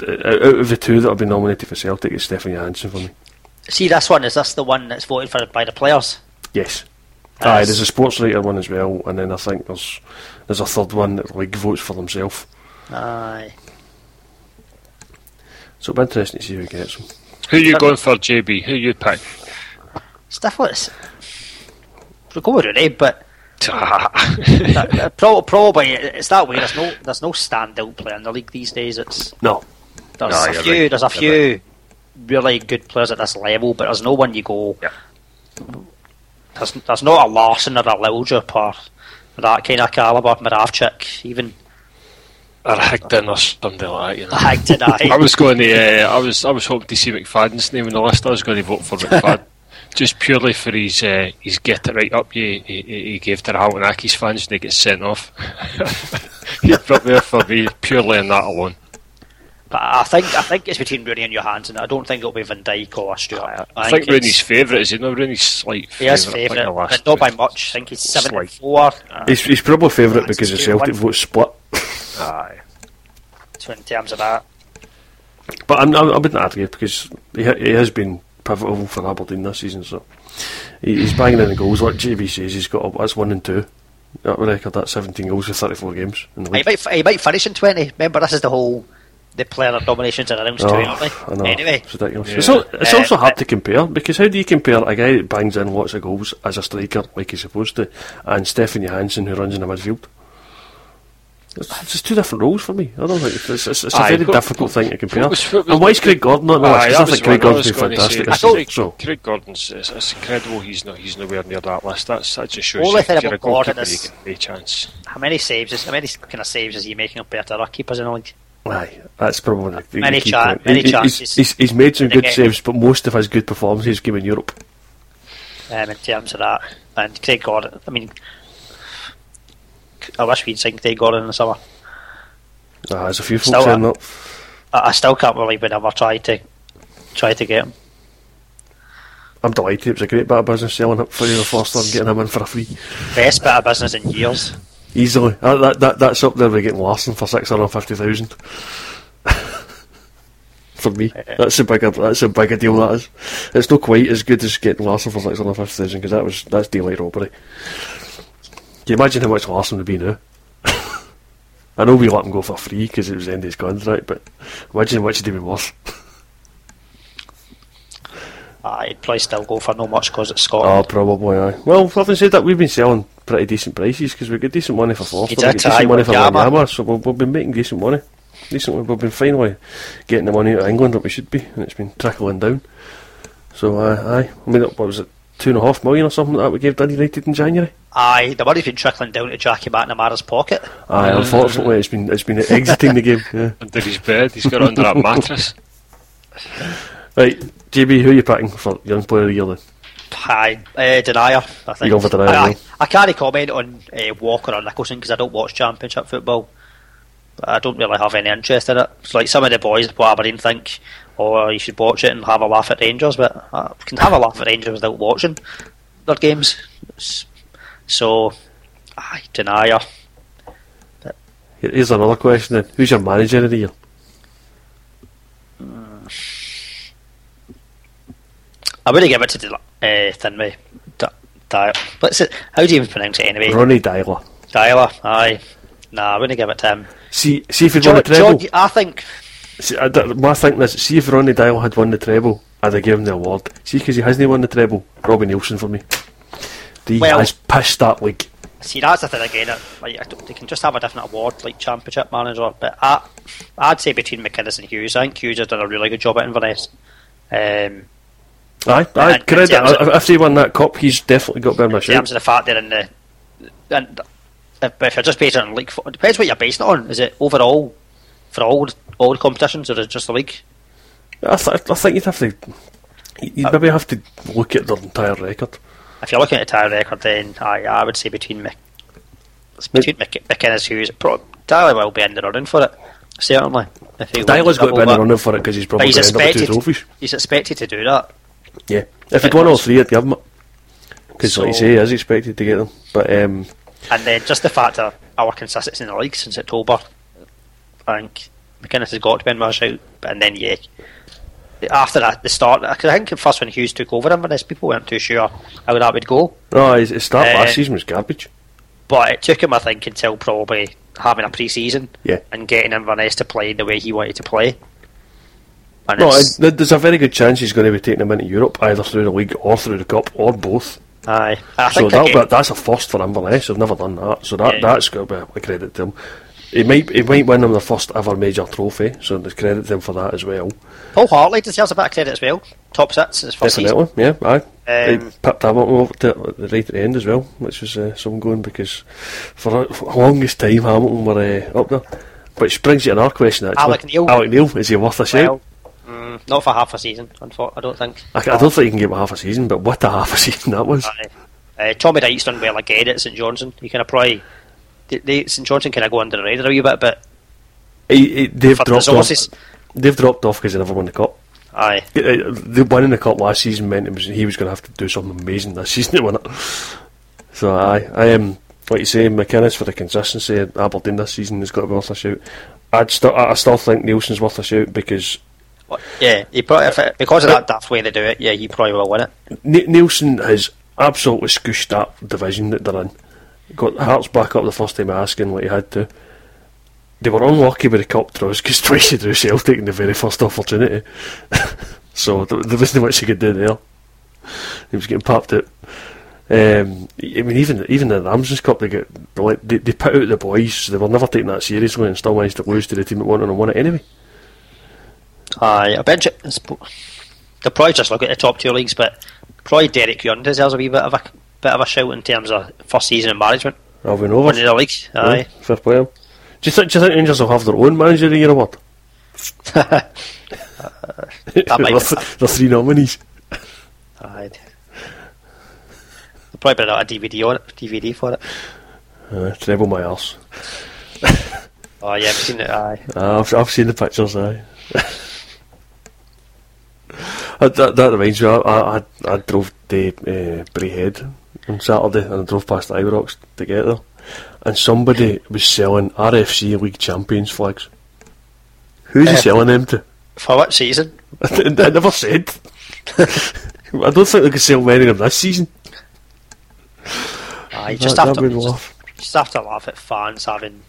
out of the two that have been nominated for Celtic, it's Stephen Johansen for me. See, this one is this the one that's voted for by the players? Yes. Yes. Aye, there's a sports writer one as well, and then I think there's there's a third one that the league votes for themselves. Aye. So it'll be interesting to see who gets them. Who are you going for, JB? Who you pick? Stuff like this. We'll go with Rooney, but *laughs* that, uh, probably it's that way. There's no there's no standout player in the league these days. It's No, there's No, a few right. there's a You're few really good players at this level, but there's no one you go. Yeah. There's there's not a Larsson or a Liljup or that kind of caliber. Moravchik, even or Higdon or something like that. You know. Hagton. I was going to. Uh, I was. I was hoping to see McFadden's name in the list. I was going to vote for McFadden, *laughs* just purely for his uh, his get it right up. You he, he gave to the Haltonakis fans when he gets sent off. He's up there for me purely on that alone. But I think I think it's between Rooney and Johansen. I don't think it'll be Van Dijk or Stewart. I, think it's- Rooney's favourite is he not Rooney's slight He is favourite, favourite, like the last but not by much. I think he's seven four. Uh, he's, he's probably favourite That's because the a Celtic one. vote split. Aye. so in terms of that, But I'm, I'm, I wouldn't argue because he, he has been pivotal for Aberdeen this season. So he, he's banging in the goals. Like JB says, he's got a, that's one and two. That record that's 17 goals in 34 games in the he might he might finish in twenty. Remember, this is the whole the player nominations are announced Oh, too, aren't they? Anyway, It's ridiculous. Yeah. It's, al- it's Uh, also hard uh, to compare because how do you compare a guy that bangs in lots of goals as a striker like he's supposed to and Stephen Johansen who runs in the midfield? It's it's just two different roles for me. I don't think it's, it's, it's a Aye, very difficult thing to compare. what was- what was- and why is Craig Gordon not in the list? Aye, 'Cause that I think Craig what I Gordon's been fantastic say. I season. think So Craig Gordon's it's, it's incredible. He's not he's nowhere near that list. That's that just shows Only you thing if you're a about Gordon goalkeeper, is- you get a chance. how many saves? Is, how many kind of saves is he making compared to other keepers in the league? Aye, that's probably the, Many chan- many He- chances. he's, he's made some good saves, but most of his good performances came in Europe. Um, in terms of that, and Craig Gordon. I mean, I wish we'd signed Craig Gordon in the summer. Ah, there's a few folks Still, that. I, I still can't believe we never tried to try to get him. I'm delighted. It was a great bit of business selling it for you, Forster, and getting him in for a free. Best bit of business in years. Easily. That, that, that, that's up there with getting Larsson for 650,000. *laughs* for me. Eh, eh. That's a bigger that's a bigger deal that is. It's not quite as good as getting Larsson for 650,000 because that was that's daylight robbery. Can you imagine how much Larsson would be now? *laughs* I know we let him go for free because it was the end of his contract, but imagine how much he'd be worth. *laughs* I'd probably still go for no much because it's Scotland. Oh, Scotland. probably, aye. Well, having said that, we've been selling pretty decent prices because we get decent money for Forster, You we did, get aye, decent money for Yama. Wanyama, so we've, we've been making decent money. Decently, we've been finally getting the money out of England that we should be, and it's been trickling down. So, uh, aye, I mean, what was it, two and a half million or something like that we gave Dundee United in January? Aye, the money's been trickling down to Jackie McNamara's pocket. Aye, unfortunately, it's been it's been exiting the game. Yeah. Under his bed, he's got it under that mattress. *laughs* Right, JB, who are you picking for young player of the year then? Aye, uh, Denayer. I think. You're going for Denayer, I. I, I can't comment on uh, Walker or Nicholson because I don't watch Championship football. I don't really have any interest in it. It's like some of the boys at Aberdeen think, oh, you should watch it and have a laugh at Rangers, but I can have a laugh at Rangers without watching their games. So, I Denayer. Here- Here's another question then. Who's your manager of the year? I wouldn't give it to uh, Thinway. Di- Di- What's it? How do you even pronounce it anyway? Ronny Deila. Deila, aye. Nah, I wouldn't give it to him. See, see if he'd won the treble. I think See, I, d- my thinking is, see if Ronny Deila had won the treble, I'd have given him the award. See, because he hasn't won the treble, Robbie Neilson for me. He Well- has pissed that league. See, that's the thing again. Like, they can just have a different award, like Championship Manager. But I, I'd say between McInnes and Hughes, I think Hughes has done a really good job at Inverness. Um, Aye, aye, in credit. If if he won that cup, he's definitely got better than a in terms of the fact they're in the, and if, you're just basing it on league, it depends what you're basing it on. Is it overall for all all the competitions, or is it just the league? I, th- I think you'd have to, you'd uh, maybe have to look at the entire record. If you're looking at the entire record, then I, I would say between Mc, between Mc, McInnes, Hughes, pro, Tyler will be in the running for it. Certainly, if he wins Deila's got to be in the running for it because he's probably he's going to end two expected. trophies. He's expected to do that. Yeah, if he'd won all three, I'd give him it. Because, like you So- say, he is expected to get them. But um, And then just the fact that our consistency in the league since October, I think McInnes has got to be in my shout. And then, yeah, after that, the start, because I think at first when Hughes took over Inverness, people weren't too sure how that would go. no, his, his start Uh, last season was garbage. But it took him, I think, until probably having a pre season Yeah. and getting Inverness to play the way he wanted to play. And No, there's a very good chance he's going to be taking them into Europe, either through the league or through the cup, or both. aye. I So think that, again- that's a first for Inverness. They've never done that. So that Yeah. that's got to be a credit to him. He might he might win them their first ever major trophy. So there's credit to him for that as well. Paul Hartley deserves a bit of credit as well. Top six his first season. Yeah, aye. Um, he pipped Hamilton over to the right at the end as well, which was uh, some going because for the longest time Hamilton were uh, up there. Which brings you to another question actually. Alec Neil. Alec Neil, is he worth a shout? Mm, not for half a season, I don't think. I, I don't think you can get half a season, but what a half a *laughs* season that was. Aye. Uh, Tommy Wright's done well again at St Johnstone. You kind of probably they, they, St Johnstone kind of go under the radar a wee bit, but He, he, they've dropped off. They've dropped off because they never won the cup. aye, Uh, The winning the cup last season meant was, he was going to have to do something amazing this *laughs* season to win it. So I, I am like you say, McInnes for the consistency. at Aberdeen this season has got to be worth a shout. I'd still, I still think Neilson's worth a shout because Yeah, he probably because of that daft way they do it, yeah, he probably will win it. N- Neilson has absolutely scooshed that division that they're in. Got Hearts back up the first time asking what he had to. They were unlucky with the cup throws because *laughs* twice they drew Celtic in the very first opportunity. *laughs* so th- there wasn't much he could do there. He was getting popped out. Um, I mean, even even the Ramsden's Cup, they get they, they, put out the boys. They were never taking that seriously and still managed to lose to the team that wanted and won it anyway. Aye, I bet you, they'll probably just look at the top two leagues, but probably Derek Young deserves a wee bit of a bit of a shout in terms of first season in management. Albion Rovers. Winning the leagues, aye. fair play. Do you think? Do you think Rangers will have their own manager of the year award? *laughs* *laughs* That might the, the three nominees. Aye. They'll probably put out a DVD on it, DVD for it. Uh, treble my arse. Oh yeah, I've seen it. Aye. *laughs* Uh, I've, I've seen the pictures, aye. That, that, that reminds me, I, I, I drove to uh, Braehead on Saturday and I drove past Ibrox to get there. And somebody was selling RFC League Champions flags. Who's he Uh, selling them to? For what season? *laughs* I never said. I don't think they could sell many of them this season. You just That- have to would just, laugh. just have to laugh at fans having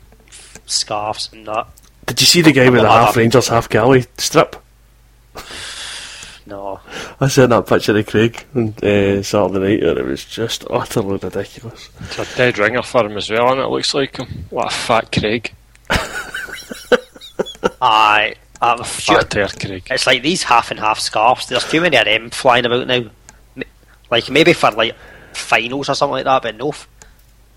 scarves and that. Did you see the guy with the half Rangers, half Galley strip? No, I sent that picture to Craig on uh, Saturday night and it was just utterly ridiculous. It's a dead ringer for him as well, and it looks like him. What a fat Craig. *laughs* aye. I'm sure. Fat air Craig. It's like these half and half scarves. There's too many of them flying about now. Like maybe for like finals or something like that, but no, f-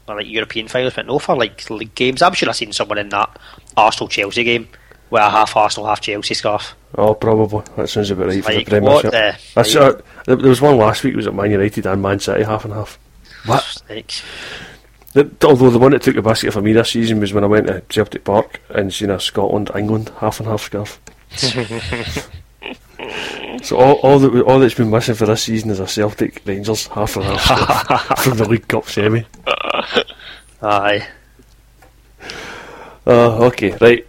or like European finals, but no for like league games. I'm sure I've seen someone in that Arsenal Chelsea game with a half Arsenal, half Chelsea scarf. Oh, probably. That sounds about right for Like, the what Premiership. the- I saw, there there was one last week, was at Man United and Man City, half and half. What? Like, The, although the one that took the basket for me this season was when I went to Celtic Park and seen a Scotland England half and half scarf. *laughs* so all, all that all that's been missing for this season is a Celtic Rangers half and half scarf *laughs* from the League Cup semi. aye. Uh, okay, right.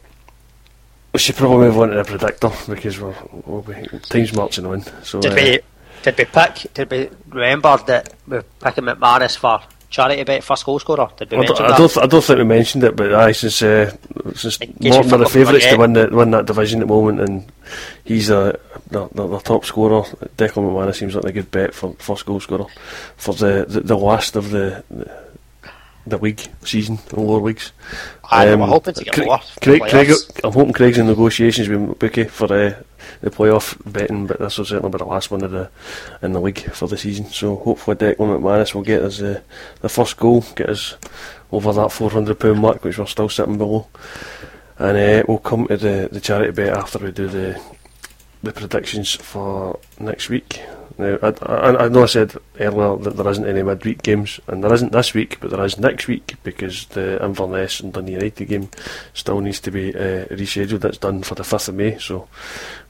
We should probably move on to the predictor because we're, we'll be time's marching on. So Did uh, we did we pick? Did we remember that we're picking McManus for charity bet first goal scorer? Did we I don't, I don't, I don't think we mentioned it, but aye, since uh, since Morton are the favourites to win, the, win that division at the moment, and he's a the, the, the top scorer. Declan McManus seems like a good bet for first goal scorer for the, the, the last of the, the the league season, the lower leagues. Aye, we're hoping to get Craig, Craig, Craig. I'm hoping Craig's in negotiations with Bookie for uh, the playoff betting, but this will certainly be the last one of the in the league for the season. So hopefully Declan McManus will get us uh, the first goal, get us over that four hundred pound mark, which we're still sitting below, and uh, we'll come to the, the charity bet after we do the the predictions for next week. Now, I, I, I know I said earlier that there isn't any midweek games, and there isn't this week, but there is next week because the Inverness and Dundee United game still needs to be uh, rescheduled. That's done for the 5th of May, so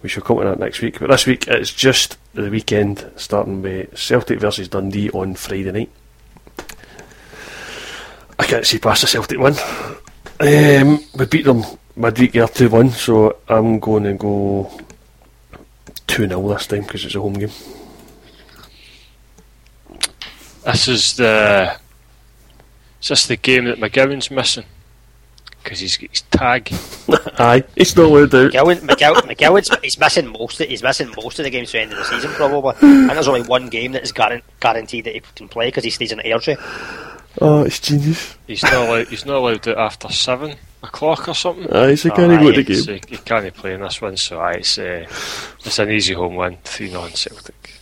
we shall come to that next week. But this week it's just the weekend, starting with Celtic versus Dundee on Friday night. I can't see past the Celtic one. Um, we beat them midweek here 2 1, so I'm going to go 2 0 this time because it's a home game. This is the. Is this the game that McGowan's missing? Because he's got his tag. *laughs* Aye, it's not allowed out. McGowan, McGowan, McGowan's he's missing most. Of, he's missing most of the games to the end of the season, probably. And there's only one game that is guaran- guaranteed that he can play because he stays in Airdrie. Oh, it's genius. He's not allowed. He's not allowed it after seven o'clock or something. Aye, so can he go to the So game? he, he can't play in this one. So aye, it's uh, it's an easy home win, three 0 Celtic.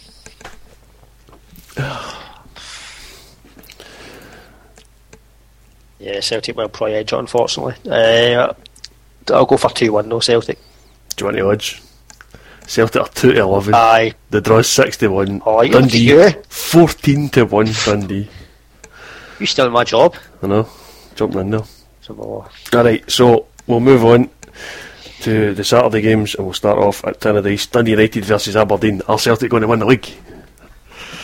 *sighs* *sighs* Yeah, Celtic will probably edge it, unfortunately. Uh, I'll go for 2 1 though, Celtic. Do you want the odds? Celtic are 2 to 11. Aye. the draw's 6 to 1. Oh, you- Dundee, you- 14 to 1. Dundee. You still in my job. I know. Jumping in there. Alright, so we'll move on to the Saturday games and we'll start off at ten Tannadice. Dundee United versus Aberdeen. Are Celtic going to win the league?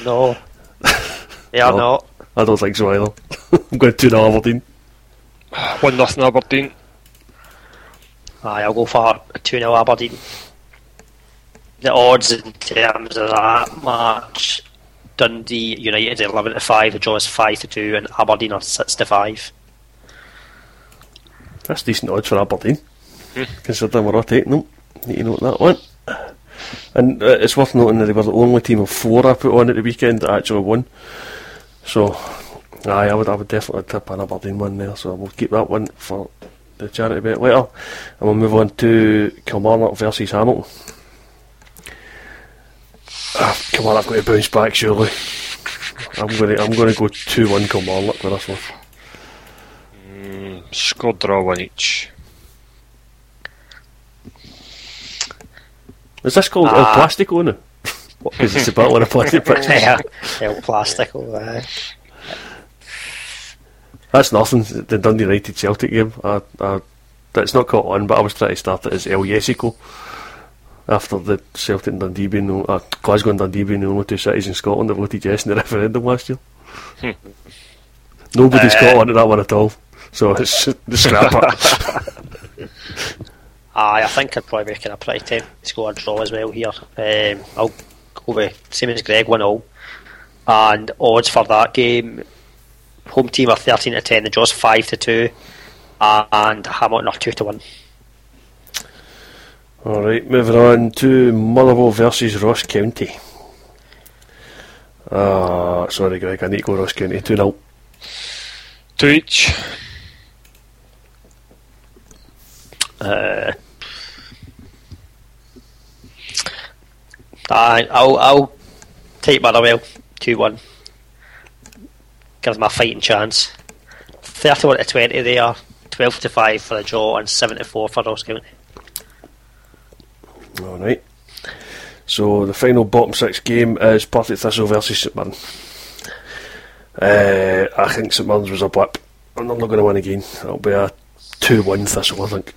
no. *laughs* They are No. not. I don't think so either. *laughs* I'm going 2 0 Aberdeen. One nothing Aberdeen. Aye, I'll go for a 2 0 Aberdeen. The odds in terms of that match Dundee United 11 to 5, the draw is 5 to 2, and Aberdeen are 6 to 5. That's decent odds for Aberdeen. Considering we're not taking them. Need to note that one. And uh, it's worth noting that they were the only team of four I put on at the weekend that actually won. So, aye, I would, I would definitely tip an Aberdeen one there. So we'll keep that one for the charity bet later. And we'll move on to Kilmarnock versus Hamilton. Ah, come on, I've got to bounce back surely. I'm going to, I'm going to go two one Kilmarnock with this one. Score draw one each. Is this called Ah. El Plastico now? Because it's a battle on a plastic pitch. yeah, yeah, plastic. Aye. That's nothing. The Dundee United Celtic game. I, I It's not caught on, but I was trying to start it as El Yesico. After the Celtic and Dundee being the, uh, Glasgow and Dundee being the only two cities in Scotland that voted yes in the *laughs* referendum last year. Nobody's Uh, caught on to that one at all. So it's *laughs* the scrap it. *laughs* Aye, I think I'd probably make pretty temp to go a draw as well here. Um, I'll go with same as Greg, 1 all. And odds for that game home team are 13 to 10, the draw's 5 to 2, and Hamilton are 2 to 1. Alright, moving on to Motherwell versus Ross County. Ah, sorry Greg, I need to go Ross County 2 0. Two each. Uh, aye, I'll, I'll take Motherwell 2 1. Gives them a fighting chance. 31 to 20 there, 12 to 5 for the draw, and 7 to 4 for Ross County. Alright. So the final bottom six game is Partick Thistle versus St Mirren. Uh, I think St Mirren's was a blip. And they're not going to win again. It'll be a 2 1 Thistle, I think.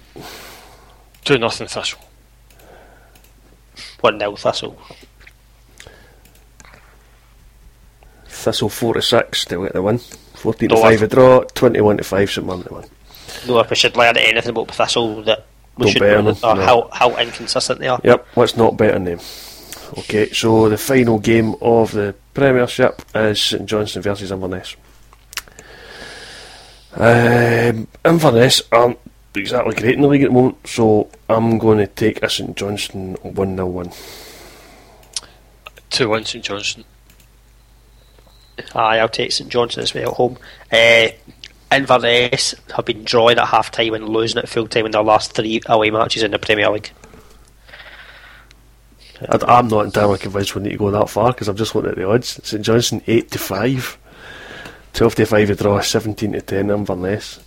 Two nothing Thistle. 1 0 Thistle. Thistle 4 to 6, they'll get the win. Fourteen to five a draw, 21 to 5 St Mirren to win. No, if we should learn anything about Thistle, that we Don't should know them, or no. how, how inconsistent they are. Yep, let's not bet on them. Okay, so the final game of the Premiership is St Johnstone versus Inverness. Um, Inverness aren't exactly great in the league at the moment, so I'm going to take a St Johnstone 1 0 win. Two one St Johnstone. Aye, I'll take St Johnstone as well at home. Uh, Inverness have been drawing at half time and losing at full time in their last three away matches in the Premier League. I, am not entirely convinced we need to go that far because I've just looked at the odds. St Johnstone 8 to 5, 12 to 5 a draw, 17 to 10 Inverness.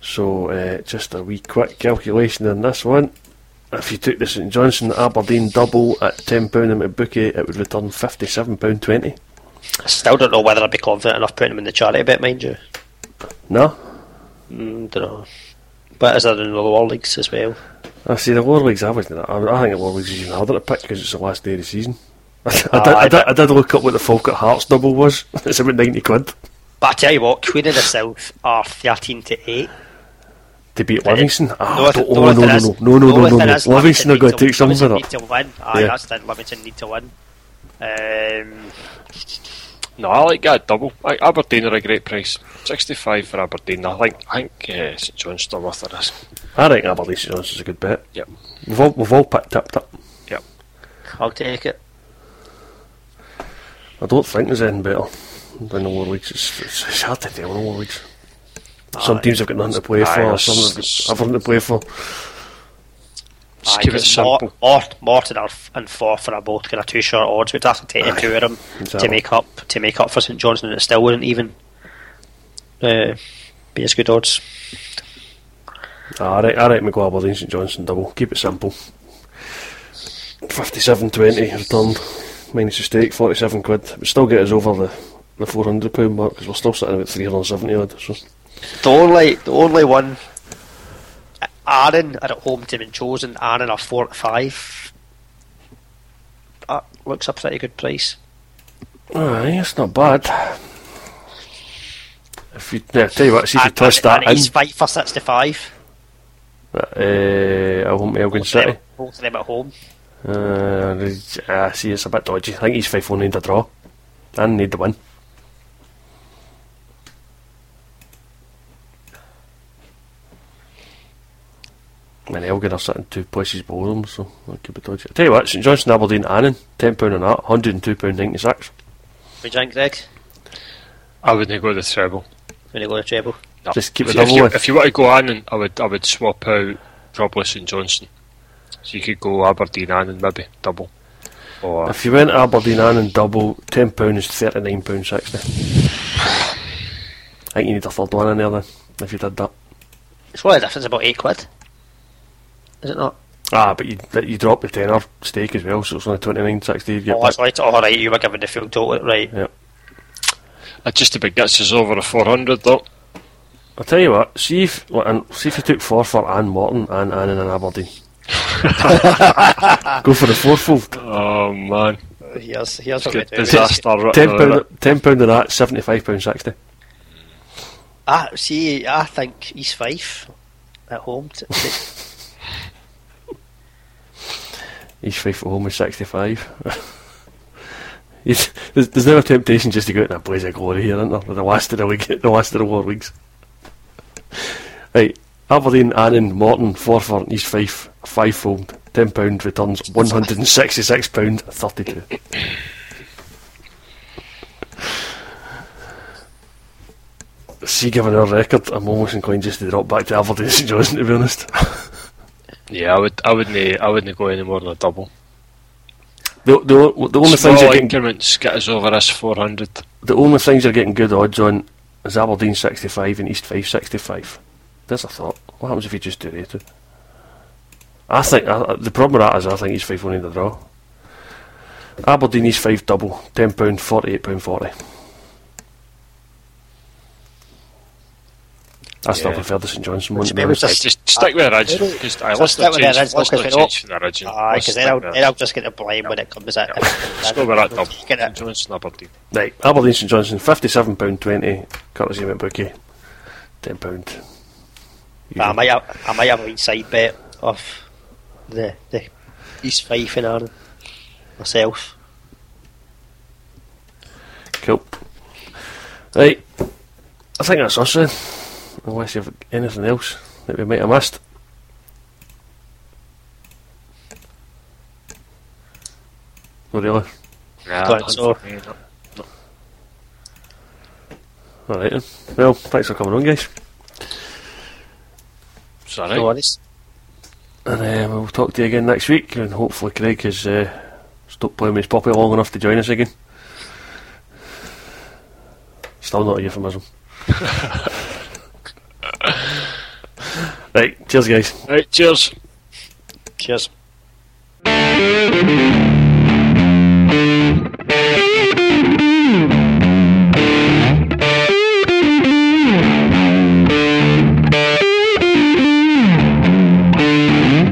So uh, just a wee quick calculation on this one. If you took the St Johnstone Aberdeen double at £10 in my bookie, it would return £57.20. I still don't know whether I'd be confident enough putting them in the charity bit, mind you. No? Mm, don't know. But is that in the lower leagues as well? I see the lower leagues. I wasn't. I, I think the lower leagues is even harder to pick because it's the last day of the season. *laughs* I, did, I, did, I did look up what the Falkirk Hearts double was. *laughs* it's about ninety quid But I tell you what, Queen of the South are 13 to 8. To beat Livingston. Ah, No, don't- oh, no, no, no, no, no, no, only no, no. Livingston are going to take some of it. need to win. Aye, Yeah. that's it. Livingston need to win. Um, No, I like that double. Like, Aberdeen are a great price. Sixty-five for Aberdeen. I think. I think uh, St John's are worth the risk. I think Aberdeen St John's is a good bet. Yep. We've all, we've all picked up. it. Yep. I'll take it. I don't think there's anything better than the lower leagues. It's, it's, it's hard to tell in the lower leagues. Some teams have got nothing to play Aye, for, it's- some have got everything to play for. Just Aye, keep it simple. Mort, Mort, Morton are f- and Forfar are both kind of two short odds. We'd have to take the two of them exactly. to make up to make up for St Johnstone, and it still wouldn't even uh, be as good odds. I reckon, I reckon we go Aberdeen St Johnstone double. Keep it simple. 57.20 returned, minus the stake, 47 quid. We still get us over the, the 400 pound mark because we're still sitting at 370 odd. So. The only the only one, Annan are at home to Chosen. Annan are four to five. That looks a pretty good price. Aye, it's not bad. If you, yeah, tell you what, see if you And- twist and that in, he's five for sixty-five. uh, I won't be Elgin Both of them- City. Both of them at home. Uh, uh, see, it's a bit dodgy. I think he's 5 4 need a draw and need the win. I mean, Elgin are sitting two places below them, so that could be dodgy. I tell you what, St Johnstone, Aberdeen, Annan, £10 on that, £102.96. What do you think, Greg? I wouldn't go the treble. When you go to treble. No. Just keep if, it you- if double you, if you want to go Annan, I would I would swap out probably St Johnstone. So you could go Aberdeen Annan maybe double. Or If you went Aberdeen Annan double, £10 is £39.60. I think you need a third one in there then, if you did that. It's probably the difference about eight quid. Is it not? Ah, but you but you drop the tenner stake as well, so it's only twenty nine sixty. You get Oh, back. that's right. All right, you were given the full total, right? Yeah. that just about gets us over a four hundred though. I'll tell you what. See if like, and see if you took four for Anne Morton and Anne and Aberdeen. *laughs* Go for the fourfold. Oh man, Here's here's what good we do. disaster. right Ten now, pound. innit? Ten pound of that. Seventy five pound sixty. Ah, see, I think East Fife at home. T- East Fife at home sixty five. *laughs* there's, there's never temptation just to go out in a blaze of glory here, isn't there? The last of the league, *laughs* the last of the war leagues. Right, Aberdeen, Annan, Morton, Forfar, East Fife, fivefold, ten pound returns, one hundred and sixty-six pound thirty-two. See, given our record, I'm almost inclined just to drop back to Aberdeen *laughs* St Johnstone, to be honest. Yeah, I would. I wouldn't. Eh, I wouldn't go any more than a double. The, the, the only Small things you're increments get us over us 400. The only things are getting good odds on is Aberdeen 65 and East Fife 65. There's a thought. What happens if you just do the? I think uh, the problem with that is I think East Fife will need a draw. Aberdeen East Fife double, £10, £48.40. That's yeah. prefer the St Johnstone. one. maybe just, just stick with the original because I list no change, original, list no the original. Aye, because then, I'll, just get a blame yep. when it comes out. Yep. Let's go with that double. St Johnstone, Aberdeen. Right, Aberdeen St Johnstone, fifty-seven pound twenty, courtesy of bookie, ten pound. I might, have, I might have an inside bet of the the East Fife and Arden myself. Cool. Right, I think that's us then. Unless you've anything else that we might have missed. Not really. Nah, Go on, not so- no. Alright then. Well, thanks for coming on, guys. Sorry. all No worries. And uh, we'll talk to you again next week. And hopefully, Craig has uh, stopped playing with his puppy long enough to join us again. Still not a euphemism. *laughs* right, cheers, guys. Right, cheers. Cheers.